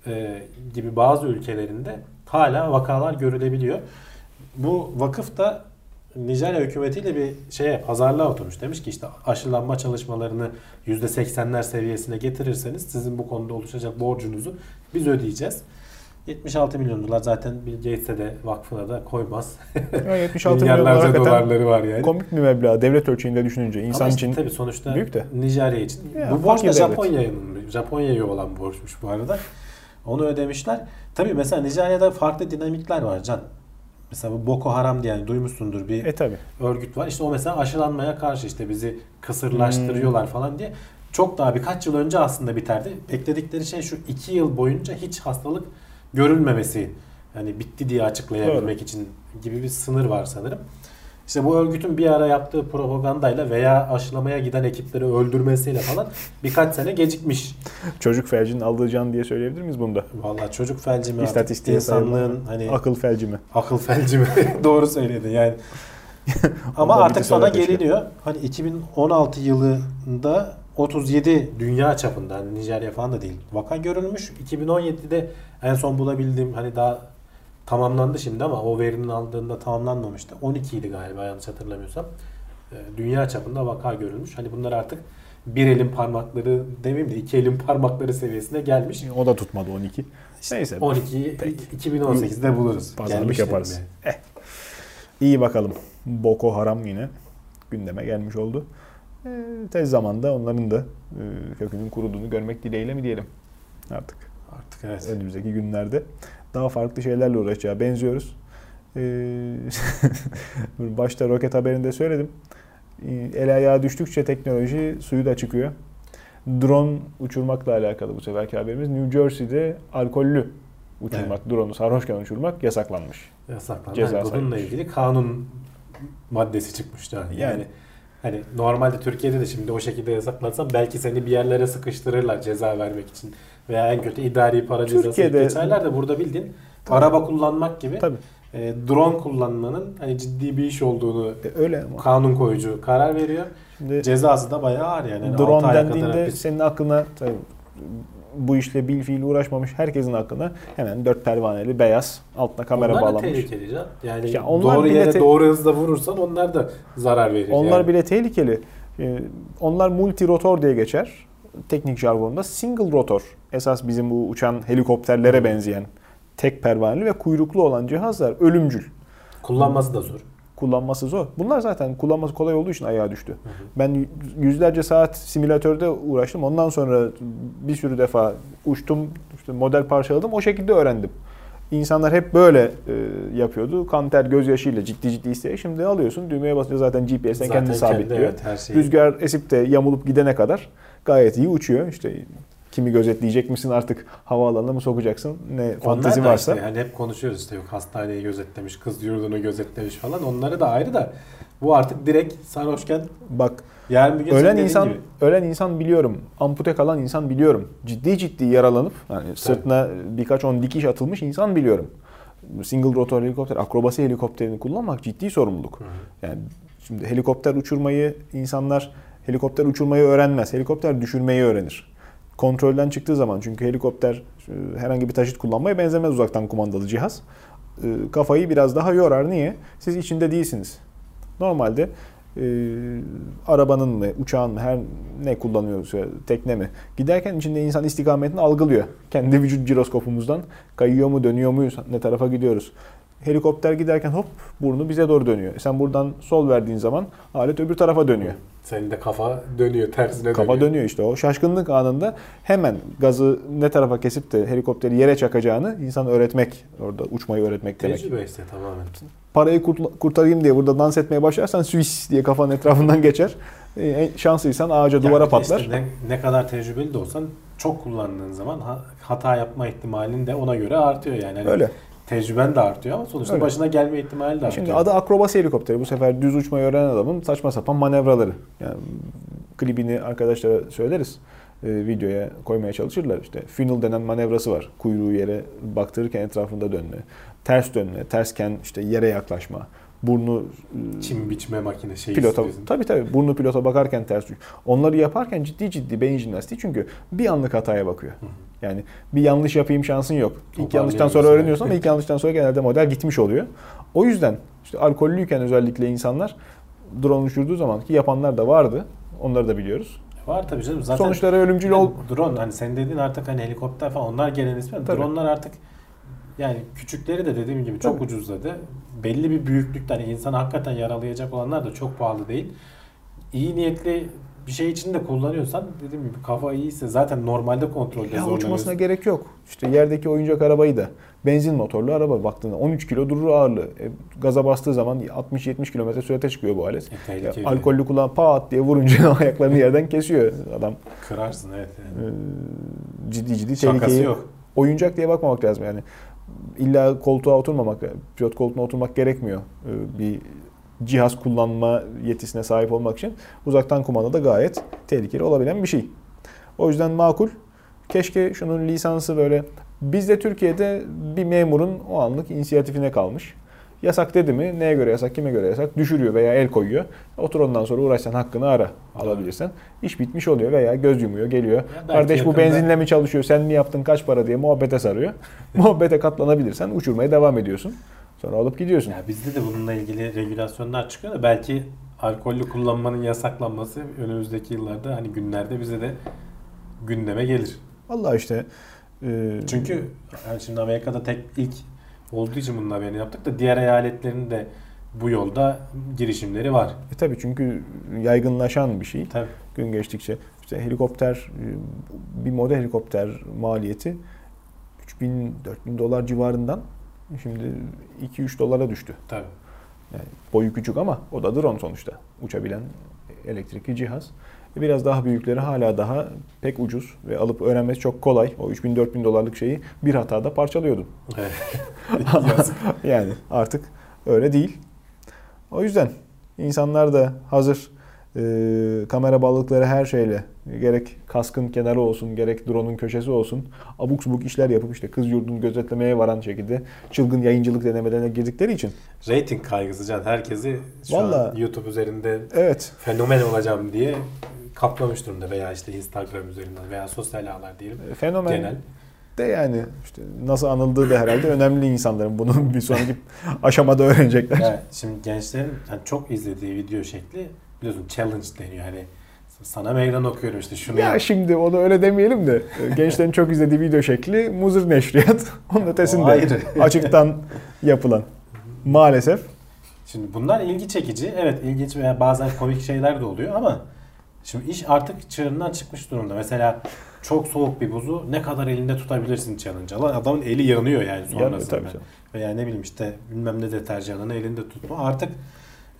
e, gibi bazı ülkelerinde hala vakalar görülebiliyor. Bu vakıf da Nijerya hükümetiyle bir şeye pazarlığa oturmuş. Demiş ki işte aşılanma çalışmalarını %80'ler seviyesine getirirseniz sizin bu konuda oluşacak borcunuzu biz ödeyeceğiz. 76 milyon dolar zaten Bill Gates'e de vakfına da koymaz. Ya 76 milyon dolar dolarları var yani. komik bir meblağ. Devlet ölçeğinde düşününce insan Ama işte için tabii sonuçta büyük de. Nijerya için. Ya, bu borç da. Japonya'nın Japonya'ya olan borçmuş bu arada. Onu ödemişler. Tabii mesela Nijerya'da farklı dinamikler var Can. Mesela bu Boko Haram diye duymuşsundur bir E tabi. örgüt var. İşte o mesela aşılanmaya karşı işte bizi kısırlaştırıyorlar Hmm. falan diye. Çok daha birkaç yıl önce aslında biterdi. Bekledikleri şey şu iki yıl boyunca hiç hastalık görülmemesi. Yani bitti diye açıklayabilmek için gibi bir sınır var sanırım. İşte bu örgütün bir ara yaptığı propagandayla veya aşılamaya giden ekipleri öldürmesiyle falan birkaç sene gecikmiş. Çocuk felcinin aldığı can diye söyleyebilir miyiz bunda? Vallahi çocuk felci mi İstatistiğe insanlığın hani Akıl felci mi? Akıl felci mi? Doğru söyledi yani. Ama artık keşke. geliniyor. Hani 2016 yılında 37 dünya çapında hani Nijerya falan da değil vaka görülmüş. 2017'de en son bulabildiğim hani daha tamamlandı şimdi ama o verinin aldığında tamamlanmamıştı. 12 idi galiba yanlış hatırlamıyorsam. Ee, Dünya çapında vaka görülmüş. Hani bunlar artık bir elin parmakları demeyeyim de iki elin parmakları seviyesine gelmiş. O da tutmadı 12. İşte Neyse. 12'yi Peki. 2018'de buluruz. Pazarlık Gelmiş yaparız. Eh. İyi bakalım. Boko Haram yine gündeme gelmiş oldu. Ee, tez zamanda onların da e, kökünün kuruduğunu görmek dileğiyle mi diyelim artık. Artık evet. önümüzdeki günlerde daha farklı şeylerle uğraşacağı benziyoruz. Ee, başta roket haberinde söyledim. Ee, El ayağa düştükçe teknoloji suyu da çıkıyor. Drone uçurmakla alakalı bu seferki haberimiz. New Jersey'de alkollü uçurmak, drone'u sarhoşken uçurmak yasaklanmış. Yasaklandı. Ceza Yani bununla sayılmış. ilgili kanun maddesi çıkmıştı. Yani, Yani. Hani normalde Türkiye'de de şimdi o şekilde yasaklansan belki seni bir yerlere sıkıştırırlar ceza vermek için veya en kötü idari para cezası geçerler de burada bildiğin Tabii. araba kullanmak gibi Tabii. e, drone kullanmanın hani ciddi bir iş olduğunu E, öyle ama. kanun koyucu karar veriyor. Şimdi Cezası da bayağı ağır yani. Yani altı drone kadar dendiğinde senin aklına tabii, bu işle bil fiil uğraşmamış herkesin aklına hemen dört pervaneli beyaz altına kamera onlar da bağlanmış. tehlikeli can. Yani Ya onlar doğru yere te- doğru hızla vurursan onlar da zarar verir. Onlar yani. bile tehlikeli. Ee, Onlar multi rotor diye geçer. Teknik jargonda single rotor. Esas bizim bu uçan helikopterlere benzeyen tek pervaneli ve kuyruklu olan cihazlar ölümcül. Kullanması da zor. Kullanması zor. Bunlar zaten kullanması kolay olduğu için ayağa düştü. Ben yüzlerce saat simülatörde uğraştım. Ondan sonra bir sürü defa uçtum, işte model parçaladım. O şekilde öğrendim. İnsanlar hep böyle e, yapıyordu. Kan ter gözyaşıyla ciddi ciddi isteyerek. Şimdi alıyorsun düğmeye basınca zaten GPS'ten kendini kendi, sabitliyor. evet, her şeyi. Rüzgar esip de yamulup gidene kadar gayet iyi uçuyor. İşte kimi gözetleyecek misin artık havaalanına mı sokacaksın ne Onlar varsa. Işte, yani hep konuşuyoruz işte yok hastaneyi gözetlemiş, kız yurdunu gözetlemiş falan. Onları da ayrı da bu artık direkt sarhoşken Bak yarın bir ölen insan gibi. ölen insan biliyorum. Ampute kalan insan biliyorum. Ciddi ciddi yaralanıp yani sırtına birkaç on dikiş atılmış insan biliyorum. Single rotor helikopter, akrobasi helikopterini kullanmak ciddi sorumluluk. Yani şimdi helikopter uçurmayı insanlar helikopter uçurmayı öğrenmez. Helikopter düşürmeyi öğrenir. Kontrolden çıktığı zaman çünkü helikopter e, herhangi bir taşıt kullanmaya benzemez uzaktan kumandalı cihaz. E, Kafayı biraz daha yorar. Niye? Siz içinde değilsiniz. Normalde e, arabanın mı, uçağın mı, her ne kullanıyorsa, tekne mi? Giderken içinde insan istikametini algılıyor. Kendi vücut jiroskopumuzdan kayıyor mu, dönüyor muyuz, ne tarafa gidiyoruz. Helikopter giderken hop burnu bize doğru dönüyor. E Sen buradan sol verdiğin zaman alet öbür tarafa dönüyor. Senin de kafa dönüyor, tersine Kafa dönüyor. dönüyor işte o şaşkınlık anında hemen gazı ne tarafa kesip de helikopteri yere çakacağını insan öğretmek, orada uçmayı öğretmek demek. Tecrübe işte tamamen. Parayı kurt- kurtarayım diye burada dans etmeye başlarsan Swiss diye kafanın etrafından geçer. E, en şanslıysan ağaca Yani duvara de patlar. işte ne, ne kadar tecrübeli de olsan çok kullandığın zaman ha- hata yapma ihtimalin de ona göre artıyor yani. Hani Öyle. Tecrüben de artıyor ama sonuçta Öyle. başına gelme ihtimali de artıyor. Şimdi adı akrobasi helikopteri. Bu sefer düz uçmayı öğrenen adamın saçma sapan manevraları. Yani klibini arkadaşlara söyleriz. E, videoya koymaya çalışırlar. İşte funnel denen manevrası var. Kuyruğu yere baktırırken etrafında dönme. Ters dönme. Tersken işte yere yaklaşma. Burnu e, Çim biçme makine şeyi pilota tabii tabii burnu pilota bakarken ters. Onları yaparken ciddi ciddi beyin jimnastiği çünkü bir anlık hataya bakıyor. Yani bir yanlış yapayım şansın yok. İlk yanlıştan sonra öğreniyorsun ama ilk yanlıştan sonra genelde model gitmiş oluyor. O yüzden işte alkollüyken özellikle insanlar drone uçurduğu zaman ki yapanlar da vardı. Onları da biliyoruz. Var tabii canım. Zaten Sonuçları ölümcül ol. drone hani sen dediğin artık hani helikopter falan onlar gelen ismi. Dronelar artık yani küçükleri de dediğim gibi çok Tabii. ucuzladı. Belli bir büyüklükte hani insanı hakikaten yaralayacak olanlar da çok pahalı değil. İyi niyetli bir şey için de kullanıyorsan dediğim gibi kafa iyiyse zaten normalde kontrolde Ya uçmasına zorlanıyorsun. gerek yok. İşte yerdeki oyuncak arabayı da benzin motorlu araba baktığında 13 kilo durur ağırlığı. E, gaza bastığı zaman 60-70 kilometre sürate çıkıyor bu alet. E, tehlikeli. alkollü kullan pat diye vurunca ayaklarını yerden kesiyor adam. Kırarsın evet. Yani. Ee, ciddi ciddi Şakası tehlikeyi yok. oyuncak diye bakmamak lazım yani. İlla koltuğa oturmamak, pilot koltuğuna oturmak gerekmiyor. Ee, Bir cihaz kullanma yetisine sahip olmak için uzaktan kumanda da gayet tehlikeli olabilen bir şey. O yüzden makul. Keşke şunun lisansı böyle bizde Türkiye'de bir memurun o anlık inisiyatifine kalmış. Yasak dedi mi? Neye göre yasak? Kime göre yasak? Düşürüyor veya el koyuyor. Otur ondan sonra uğraşsan hakkını ara alabilirsen. İş bitmiş oluyor veya göz yumuyor geliyor. Kardeş bu benzinle mi çalışıyor? Sen mi yaptın? Kaç para diye muhabbete sarıyor. Muhabbete katlanabilirsen uçurmaya devam ediyorsun. Sonra alıp gidiyorsun. Ya bizde de bununla ilgili regülasyonlar çıkıyor da belki alkollü kullanmanın yasaklanması önümüzdeki yıllarda hani günlerde bize de gündeme gelir. Vallahi işte e, Çünkü yani şimdi Amerika'da tek ilk olduğu için bunun haberini yaptık da diğer eyaletlerin de bu yolda girişimleri var. e, tabii çünkü yaygınlaşan bir şey. Tabii. gün geçtikçe işte helikopter e, bir model helikopter maliyeti 3000 4000 dolar civarından şimdi 2-3 dolara düştü. Tabii. Yani boyu küçük ama o da drone sonuçta. Uçabilen elektrikli cihaz. E, Biraz daha büyükleri hala daha pek ucuz ve alıp öğrenmesi çok kolay. O 3000-4000 dolarlık şeyi bir hatada. Yazık. yani artık öyle değil. O yüzden insanlar da hazır e, kamera bağlılıkları her şeyle gerek kaskın kenarı olsun gerek drone'un köşesi olsun abuk subuk işler yapıp işte kız yurdunu gözetlemeye varan şekilde çılgın yayıncılık denemelerine girdikleri için Rating kaygısı can herkesi şu an Vallahi- YouTube üzerinde evet fenomen olacağım diye kaplamış durumda veya işte Instagram üzerinden veya sosyal ağlar diyelim. e, fenomen Genel. de yani işte nasıl anıldığı da herhalde önemli insanların bunu bir sonraki aşamada öğrenecekler. Ya şimdi gençlerin hani çok izlediği video şekli biliyorsun challenge deniyor. Hani Sana meydan okuyorum işte şunu Ya yap. şimdi onu öyle demeyelim de gençlerin çok izlediği video şekli muzır neşriyat. Onun ötesinde ayrı. açıktan yapılan. Maalesef. Şimdi bunlar ilgi çekici. Evet ilginç veya bazen komik şeyler de oluyor ama şimdi iş artık çığırından çıkmış durumda. Mesela çok soğuk bir buzu ne kadar elinde tutabilirsin challenge. Lan adamın eli yanıyor yani Yanıyor sonrasında. tabii canım. Veya ne bileyim işte bilmem ne deterjanını elinde tutma. Artık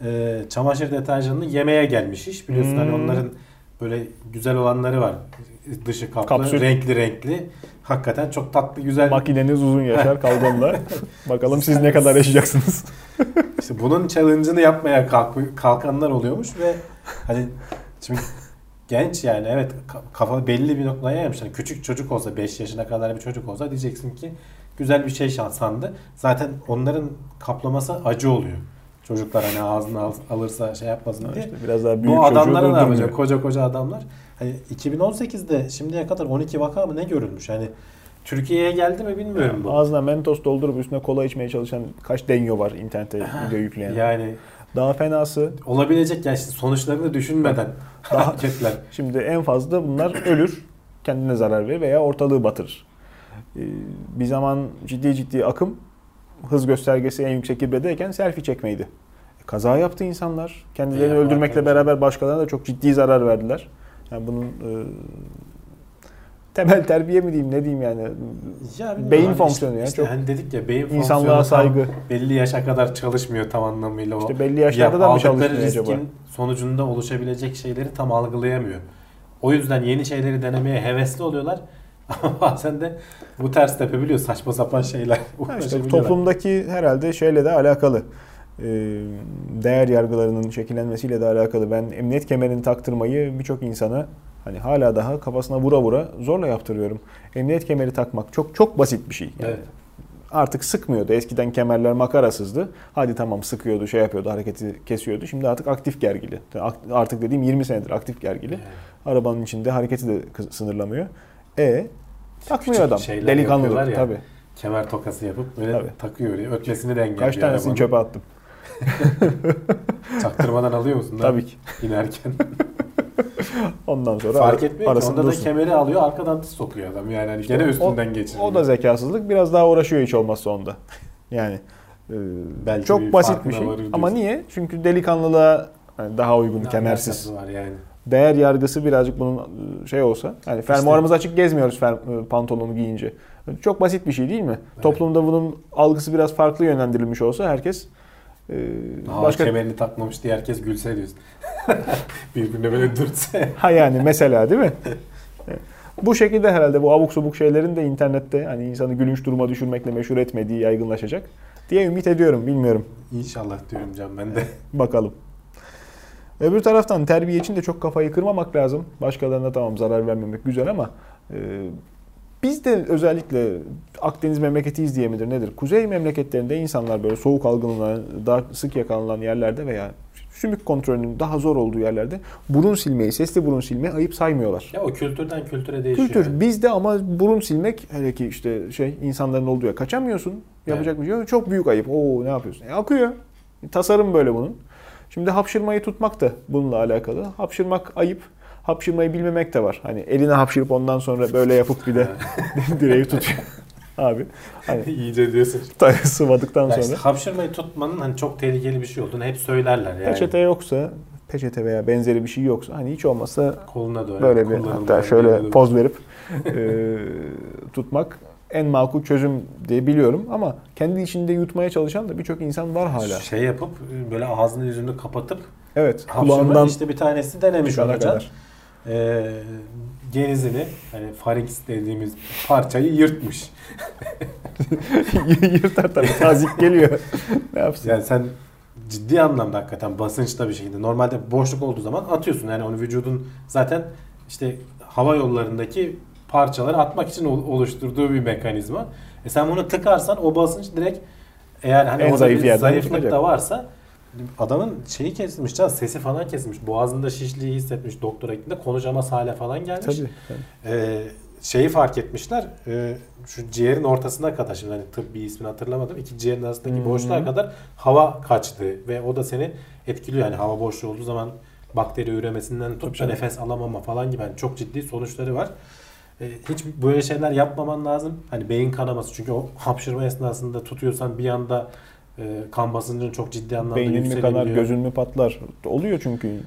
e, çamaşır deterjanını yemeye gelmiş iş. Biliyorsun hani Hmm. onların böyle güzel olanları var. Dışı kaplı, Kapsül. renkli renkli. Hakikaten çok tatlı güzel. Makineniz uzun yaşar kalgonla. Bakalım siz ne kadar yaşayacaksınız. İşte bunun challenge'ını yapmaya kalk- kalkanlar oluyormuş ve hani şimdi genç yani evet ka- kafa belli bir noktaya gelmiş. Hani küçük çocuk olsa 5 yaşına kadar bir çocuk olsa diyeceksin ki güzel bir şey sandı. Zaten onların kaplaması acı oluyor. Çocuklar hani ağzına al- alırsa şey yapmasın diye. İşte biraz daha büyük Bu adamlara ne yapacak? Koca koca adamlar. Hani 2018'de şimdiye kadar 12 vaka mı ne görülmüş? Hani Türkiye'ye geldi mi bilmiyorum bu. Ağzına mentos doldurup üstüne kola içmeye çalışan kaç denyo var internete video yükleyen. Yani Daha fenası olabilecek ya işte sonuçlarını düşünmeden hareketler. Şimdi en fazla bunlar ölür, kendine zarar verir veya ortalığı batırır. Ee, Bir zaman ciddi ciddi akım hız göstergesi en yüksek ibredeyken selfie çekmeydi. E, Kaza yaptı insanlar. Kendilerini Yapar öldürmekle tabii. beraber başkalarına da çok ciddi zarar verdiler. Yani bunun e, temel terbiye mi diyeyim ne diyeyim yani. Ya Beyin abi fonksiyonu işte, ya, işte çok- hani dedik ya beyin İnsanlığa saygı. belli yaşa kadar çalışmıyor tam anlamıyla o. İşte belli yaşlarda Ya da mı çalışmıyor riskin acaba? sonucunda oluşabilecek şeyleri tam algılayamıyor. O yüzden yeni şeyleri denemeye hevesli oluyorlar. Bazen de bu ters tepebiliyor saçma sapan şeyler. İşte toplumdaki herhalde şeyle de alakalı. Ee, Değer yargılarının şekillenmesiyle de alakalı. Ben emniyet kemerini taktırmayı birçok insana hani hala daha kafasına vura vura zorla yaptırıyorum. Emniyet kemeri takmak çok çok basit bir şey. Yani Evet. Artık sıkmıyordu. Eskiden kemerler makarasızdı. Hadi tamam sıkıyordu, şey yapıyordu, hareketi kesiyordu. Şimdi artık aktif gergili. Artık dediğim 20 senedir aktif gergili. Arabanın içinde hareketi de sınırlamıyor. E takmıyor Küçük adam. yapıyorlar ya. tabii. Kemer tokası yapıp böyle Tabii. takıyor. diye. Ötmesini de engelliyor. Kaç tanesini arabanın. çöpe attım. Çaktırmadan alıyor musun? Tabii ki. İnerken. Ondan sonra Fark etmiyor ki. Onda da dursun. kemeri alıyor arkadan sokuyor adam. Yani hani gene o- üstünden geçiriyor. O da zekasızlık. Biraz daha uğraşıyor hiç olmazsa onda. Yani e, Belki çok basit bir şey. Ama niye? Çünkü delikanlılığa hani daha uygun, Ne kemersiz. var yani. Değer yargısı birazcık bunun e, şey olsa. Hani fermuarımız açık gezmiyoruz fer- e, pantolonu giyince. Çok basit bir şey değil mi? Toplumda bunun algısı biraz farklı yönlendirilmiş olsa herkes e, Aa, başka kemerini takmamış diye herkes gülse diyorsun. Birbirine böyle dürtse. Ha yani mesela değil mi? bu şekilde herhalde bu abuk subuk şeylerin de internette hani insanı gülünç duruma düşürmekle meşhur etmediği yaygınlaşacak diye ümit ediyorum. Bilmiyorum. İnşallah diyorum Can ben de. Bakalım. Öbür taraftan terbiye için de çok kafayı kırmamak lazım. Başkalarına tamam zarar vermemek güzel ama e, biz de özellikle Akdeniz memleketiyiz diye midir nedir? Kuzey memleketlerinde insanlar böyle soğuk algınlığına daha sık yakalanan yerlerde veya sümük kontrolünün daha zor olduğu yerlerde burun silmeyi, sesli burun silmeyi ayıp saymıyorlar. Ya o kültürden kültüre değişiyor. Kültür. Bizde ama burun silmek hele ki işte şey insanların olduğu yer kaçamıyorsun. Yapacak bir şey yok. Çok büyük ayıp. Oo ne yapıyorsun? E, akıyor. Tasarım böyle bunun. Şimdi hapşırmayı tutmak da bununla alakalı. Hapşırmak ayıp. Hapşırmayı bilmemek de var. Hani eline hapşırıp ondan sonra böyle yapıp bir de direği tutuyor. Abi hani İyice diyorsun. sıvadıktan Ya işte sonra. hapşırmayı tutmanın hani çok tehlikeli bir şey olduğunu hep söylerler yani. Peçete yoksa, peçete veya benzeri bir şey yoksa hani hiç olmazsa Koluna doğru. böyle bir hatta şöyle poz verip e, tutmak en makul çözüm diye biliyorum ama kendi içinde yutmaya çalışan da birçok insan var hala. Şey yapıp böyle ağzını yüzünü kapatıp Evet, kulağından işte bir tanesi denemiş hocam. kadar. Ee, genizini hani pharynx dediğimiz parçayı yırtmış. Yırtar tabii tazik geliyor. ne yapsın? Yani sen ciddi anlamda hakikaten basınçta bir şekilde normalde boşluk olduğu zaman atıyorsun. Yani onu vücudun zaten işte hava yollarındaki parçaları atmak için ol- oluşturduğu bir mekanizma. E sen bunu tıkarsan o basınç direkt eğer hani En orada zayıf bir zayıflık çıkacak. da varsa adamın şeyi kesilmiş can sesi falan kesilmiş. Boğazında şişliği hissetmiş doktora gittiğinde konuşamaz hale falan gelmiş. Tabii. Ee, şeyi fark etmişler. e, şu ciğerin ortasına kadar şimdi hani tıbbi ismini hatırlamadım. İki ciğerin arasındaki Hmm. boşluğa kadar hava kaçtı ve o da seni etkiliyor. Yani hava boşluğu olduğu zaman bakteri üremesinden tut da nefes alamama falan gibi yani çok ciddi sonuçları var. E, hiç böyle şeyler yapmaman lazım. Hani beyin kanaması çünkü o hapşırma esnasında tutuyorsan bir anda e, kan basıncın çok ciddi anlamda Beynin mi kanar, gözün mü patlar? Oluyor çünkü.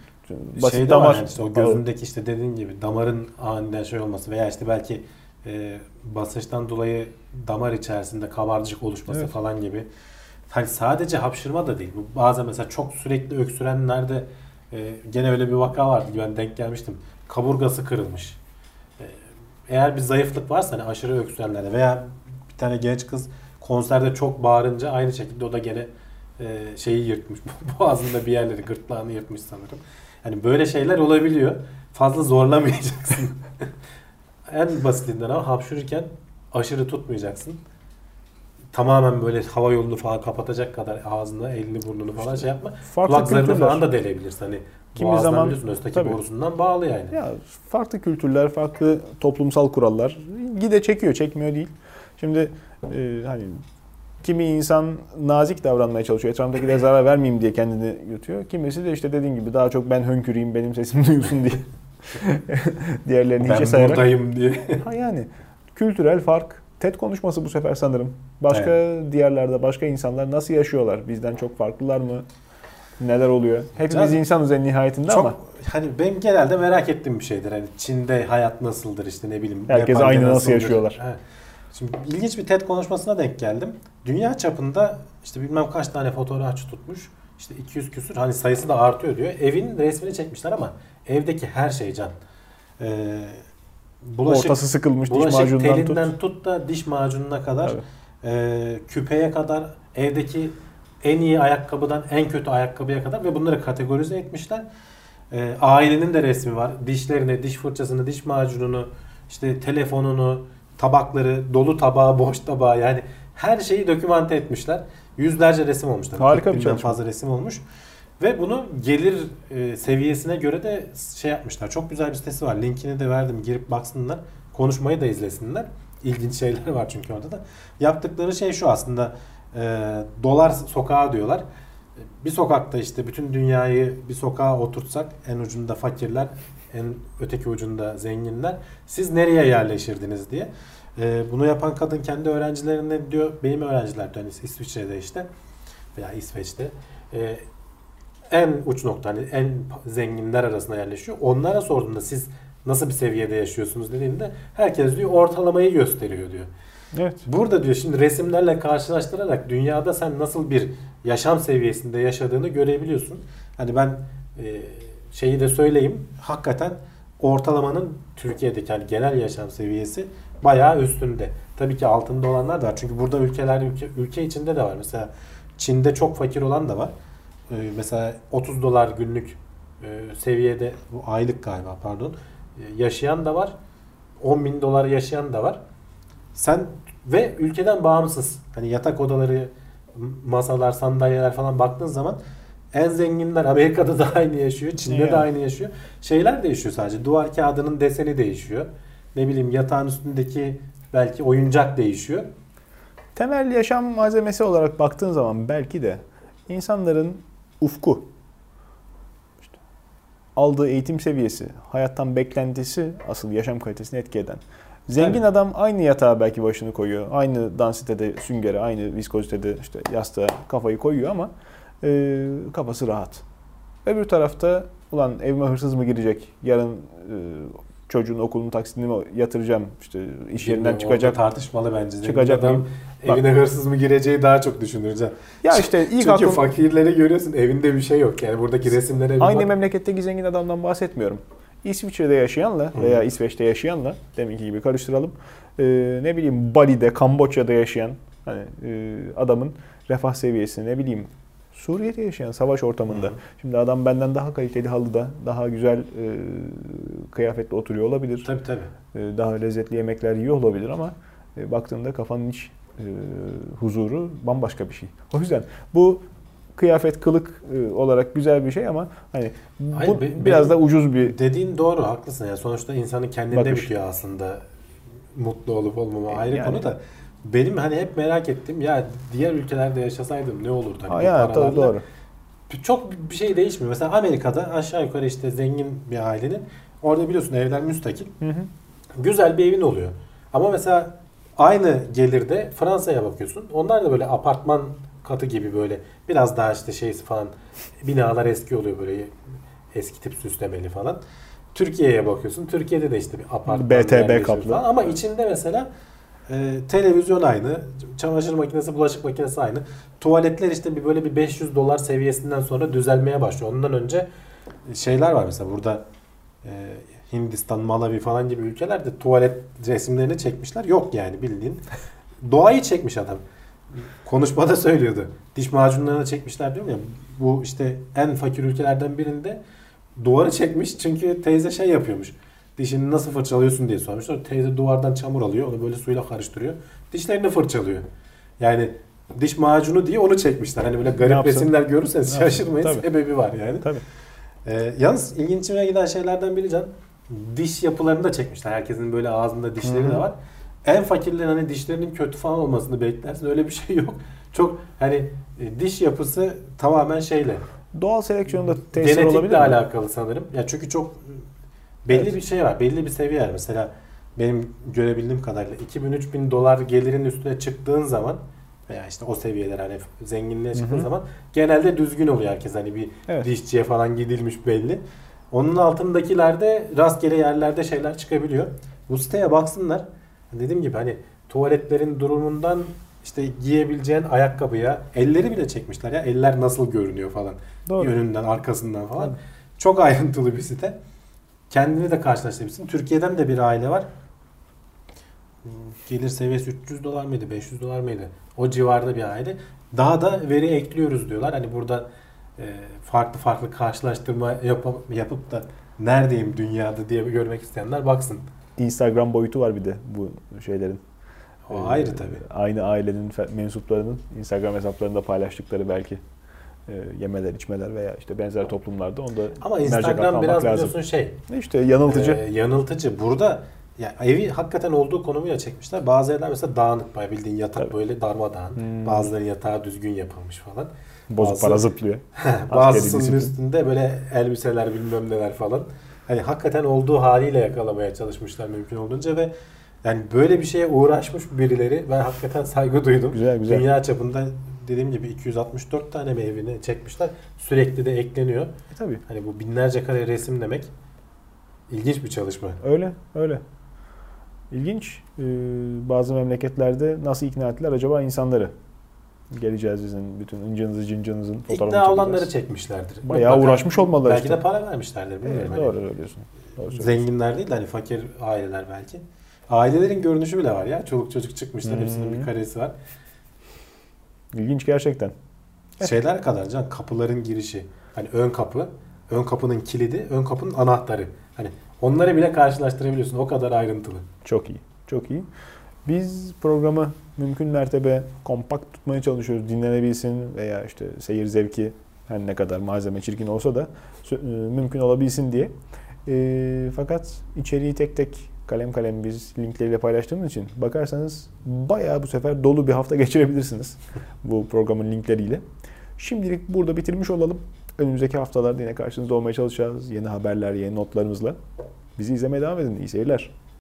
Basit şey damar. yani işte o gözündeki işte dediğin gibi damarın aniden şey olması veya işte belki e, basınçtan dolayı damar içerisinde kabarcık oluşması Evet. falan gibi. Hani sadece hapşırma da değil. Bu bazen mesela çok sürekli öksürenlerde e, gene öyle bir vaka vardı ben denk gelmiştim. Kaburgası kırılmış. Eğer bir zayıflık varsa hani aşırı öksürenlerde veya bir tane genç kız konserde çok bağırınca aynı şekilde o da gene e, şeyi yırtmış. Boğazında bir yerleri gırtlağını yırtmış sanırım. Hani böyle şeyler olabiliyor. Fazla zorlamayacaksın. en basitinden ama hapşırırken aşırı tutmayacaksın. Tamamen böyle hava yolunu falan kapatacak kadar ağzını, elini, burnunu falan şey yapma. Farklı Kulaklarını kültürler. falan da delebilirsin. Hani Kimi boğazdan zaman- östaki tabii. borusundan bağlı yani. Ya farklı kültürler, farklı toplumsal kurallar gide çekiyor, çekmiyor değil. Şimdi e, hani kimi insan nazik davranmaya çalışıyor. Etrafındakilere zarar vermeyeyim diye kendini yutuyor. Kimisi de işte dediğin gibi daha çok ben hönküreyim, benim sesim duyulsun diye. Diğerlerini ben hiçe sayarak. buradayım diye. Ha yani kültürel fark. TED konuşması bu sefer sanırım. Başka diğerlerde başka insanlar nasıl yaşıyorlar? Bizden çok farklılar mı? Neler oluyor? Hepimiz Canım, insanız en nihayetinde Çok ama hani benim genelde merak ettiğim bir şeydir. Hani Çin'de hayat nasıldır işte ne bileyim. Herkes aynı nasıl nasıldır? yaşıyorlar? He. Şimdi ilginç bir TED konuşmasına denk geldim. Dünya çapında işte bilmem kaç tane fotoğrafçı tutmuş. İşte 200 küsür hani sayısı da artıyor diyor. Evin resmini çekmişler ama evdeki her şey can. Ee, bulaşık, ortası sıkılmış diş bulaşık macunundan tut. telinden tut. da diş macununa kadar Tabii. e, küpeye kadar evdeki en iyi ayakkabıdan en kötü ayakkabıya kadar ve bunları kategorize etmişler. E, ailenin de resmi var. Dişlerini, diş fırçasını, diş macununu, işte telefonunu, tabakları, dolu tabağı, boş tabağı yani her şeyi dokümante etmişler. Yüzlerce resim olmuş. tabii. Harika 40 bir çalışma. fazla resim olmuş. Ve bunu gelir e, seviyesine göre de şey yapmışlar. Çok güzel bir sitesi var. Linkini de verdim. Girip baksınlar. Konuşmayı da izlesinler. İlginç şeyler var çünkü orada da. Yaptıkları şey şu aslında. E, dolar sokağı diyorlar. Bir sokakta işte bütün dünyayı bir sokağa oturtsak en ucunda fakirler, en öteki ucunda zenginler. Siz nereye yerleşirdiniz diye. E, bunu yapan kadın kendi öğrencilerine diyor, benim öğrenciler diyor, hani İsviçre'de işte veya İsveç'te e, en uç nokta hani en zenginler arasında yerleşiyor. Onlara sorduğunda siz nasıl bir seviyede yaşıyorsunuz dediğinde herkes diyor ortalamayı gösteriyor diyor. Evet. Burada diyor şimdi resimlerle karşılaştırarak dünyada sen nasıl bir yaşam seviyesinde yaşadığını görebiliyorsun. Hani ben e, şeyi de söyleyeyim. Hakikaten ortalamanın Türkiye'deki hani genel yaşam seviyesi bayağı üstünde. Tabii ki altında olanlar da var. Çünkü burada ülkelerde ülke, ülke içinde de var. Mesela Çin'de çok fakir olan da var. Ee, mesela 30 dolar günlük e, seviyede bu aylık galiba pardon e, yaşayan da var. 10 bin dolar yaşayan da var. Sen ve ülkeden bağımsız hani yatak odaları, masalar, sandalyeler falan baktığın zaman en zenginler Amerika'da da aynı yaşıyor, Çin'de de Yani. aynı yaşıyor. Şeyler değişiyor sadece. Duvar kağıdının deseni değişiyor. Ne bileyim yatağın üstündeki belki oyuncak değişiyor. Temel yaşam malzemesi olarak baktığın zaman belki de insanların ufku, işte aldığı eğitim seviyesi, hayattan beklentisi asıl yaşam kalitesini etki eden. Zengin Evet. adam aynı yatağa belki başını koyuyor. Aynı dansitede süngere, aynı viskozitede işte yastığa kafayı koyuyor ama e, kafası rahat. Öbür tarafta ulan evime hırsız mı girecek? Yarın e, çocuğun okulun taksitini mi yatıracağım? İşte iş yerinden çıkacak. tartışmalı bence. Zengin çıkacak adam? Bak. evine hırsız mı gireceği daha çok düşünür. Can. Ya işte ilk Çünkü aklım, fakirleri görüyorsun evinde bir şey yok. Yani buradaki resimlere bir Aynı bak. memleketteki zengin adamdan bahsetmiyorum. İsviçre'de yaşayanla Hı. veya İsveç'te yaşayanla deminki gibi karıştıralım. Ee, ne bileyim Bali'de, Kamboçya'da yaşayan hani e, adamın refah seviyesi ne bileyim Suriye'de yaşayan savaş ortamında. Hı. Şimdi adam benden daha kaliteli halıda, daha güzel e, kıyafetle oturuyor olabilir. Tabii tabii. E, daha lezzetli yemekler yiyor olabilir ama e, baktığında kafanın iç e, huzuru bambaşka bir şey. O yüzden bu kıyafet kılık e, olarak güzel bir şey ama hani bu Hayır, be- biraz da ucuz bir Dediğin doğru haklısın. Yani sonuçta insanın kendinde Bakış. bitiyor aslında mutlu olup olmama ayrı Yani. konu da. Benim hani hep merak ettiğim ya diğer ülkelerde yaşasaydım ne olurdu? Hani ya, tabii doğru. çok bir şey değişmiyor. Mesela Amerika'da aşağı yukarı işte zengin bir ailenin orada biliyorsun evler müstakil. Hı hı. Güzel bir evin oluyor. Ama mesela aynı gelirde Fransa'ya bakıyorsun. Onlar da böyle apartman katı gibi böyle biraz daha işte şeysi falan binalar eski oluyor böyle eski tip süslemeli falan. Türkiye'ye bakıyorsun. Türkiye'de de işte bir apartman BTB kaplı. falan. Ama içinde mesela e, televizyon aynı, çamaşır makinesi, bulaşık makinesi aynı. Tuvaletler işte bir böyle bir 500 dolar seviyesinden sonra düzelmeye başlıyor. Ondan önce şeyler var mesela burada e, Hindistan, Malawi falan gibi ülkelerde tuvalet resimlerini çekmişler. Yok yani bildiğin. Doğayı çekmiş adam. Konuşmada söylüyordu. Diş macunlarını çekmişler diyorum ya. Bu işte en fakir ülkelerden birinde duvarı çekmiş çünkü teyze şey yapıyormuş. Dişini nasıl fırçalıyorsun diye sormuşlar. Teyze duvardan çamur alıyor. Onu böyle suyla karıştırıyor. Dişlerini fırçalıyor. Yani diş macunu diye onu çekmişler. Hani böyle garip resimler görürseniz Ne şaşırmayın. Tabii. Sebebi var yani. Tabii. Ee, yalnız ilginçime giden şeylerden biri Can. Diş yapılarını da çekmişler. Herkesin böyle ağzında dişleri Hı de var. En fakirlerin hani dişlerinin kötü falan olmasını beklersin. Öyle bir şey yok. Çok hani e, diş yapısı tamamen şeyle. Doğal seleksiyonda tesir olabilir Genetikle alakalı sanırım. Ya çünkü çok belli Evet. bir şey var. Belli bir seviye var. Mesela benim görebildiğim kadarıyla 2000-3000 dolar gelirin üstüne çıktığın zaman veya işte o seviyeler hani zenginliğe çıktığın Hı hı. zaman genelde düzgün oluyor herkes. Hani bir Evet. dişçiye falan gidilmiş belli. Onun altındakilerde rastgele yerlerde şeyler çıkabiliyor. Bu siteye baksınlar. Dediğim gibi hani tuvaletlerin durumundan işte giyebileceğin ayakkabıya elleri bile çekmişler ya. Eller nasıl görünüyor falan. Doğru. Yönünden, arkasından falan. Tabii. Çok ayrıntılı bir site. Kendini de karşılaştırabilirsin. Türkiye'den de bir aile var. Gelir seviyesi 300 dolar mıydı, 500 dolar mıydı? O civarda bir aile. Daha da veri ekliyoruz diyorlar. Hani burada e, farklı farklı karşılaştırma yapıp, yapıp da neredeyim dünyada diye görmek isteyenler baksın. Instagram boyutu var bir de bu şeylerin. O Ee, ayrı tabii. Aynı ailenin mensuplarının Instagram hesaplarında paylaştıkları belki e, yemeler, içmeler veya işte benzer toplumlarda onda Ama Instagram biraz lazım. biliyorsun şey, İşte yanıltıcı. Ee, yanıltıcı. Burada ya evi hakikaten olduğu konumuyla çekmişler. Bazı evler mesela dağınık bayağı bildiğin yatak Tabii. böyle darmadağın. Hmm. Bazıları yatağı düzgün yapılmış falan. Bozuk bazı- para zıplıyor. Bazısının üstünde böyle elbiseler bilmem neler falan. Hani hakikaten olduğu haliyle yakalamaya çalışmışlar mümkün olduğunca ve yani böyle bir şeye uğraşmış birileri ben hakikaten saygı duydum. Güzel güzel. Dünya çapında dediğim gibi 264 tane mi evini çekmişler. Sürekli de ekleniyor. E, tabii. Hani bu binlerce kare resim demek ilginç bir çalışma. Öyle, öyle. İlginç. Ee, bazı memleketlerde nasıl ikna ettiler acaba insanları? Geleceğiz bizim bütün incinizi cincinizin fotoğrafını İkna çekeceğiz. olanları çekmişlerdir. Bayağı Mutlaka- uğraşmış olmalılar Belki işte. de para vermişlerdir. Bilmiyorum. Evet, Hani doğru öyle diyorsun. Doğru söylüyorsun. Zenginler değil de hani fakir aileler belki. Ailelerin görünüşü bile var ya. Çoluk çocuk çıkmışlar. Hmm. Hepsinin bir karesi var. İlginç gerçekten. Şeyler kadar can kapıların girişi. Hani ön kapı, ön kapının kilidi, ön kapının anahtarı. Hani onları bile karşılaştırabiliyorsun. O kadar ayrıntılı. Çok iyi. Çok iyi. Biz programı mümkün mertebe kompakt tutmaya çalışıyoruz. Dinlenebilsin veya işte seyir zevki her ne kadar malzeme çirkin olsa da e, mümkün olabilsin diye. E, fakat içeriği tek tek kalem kalem biz linkleriyle paylaştığımız için bakarsanız bayağı bu sefer dolu bir hafta geçirebilirsiniz bu programın linkleriyle. Şimdilik burada bitirmiş olalım. Önümüzdeki haftalarda yine karşınızda olmaya çalışacağız. Yeni haberler, yeni notlarımızla. Bizi izlemeye devam edin. İyi seyirler.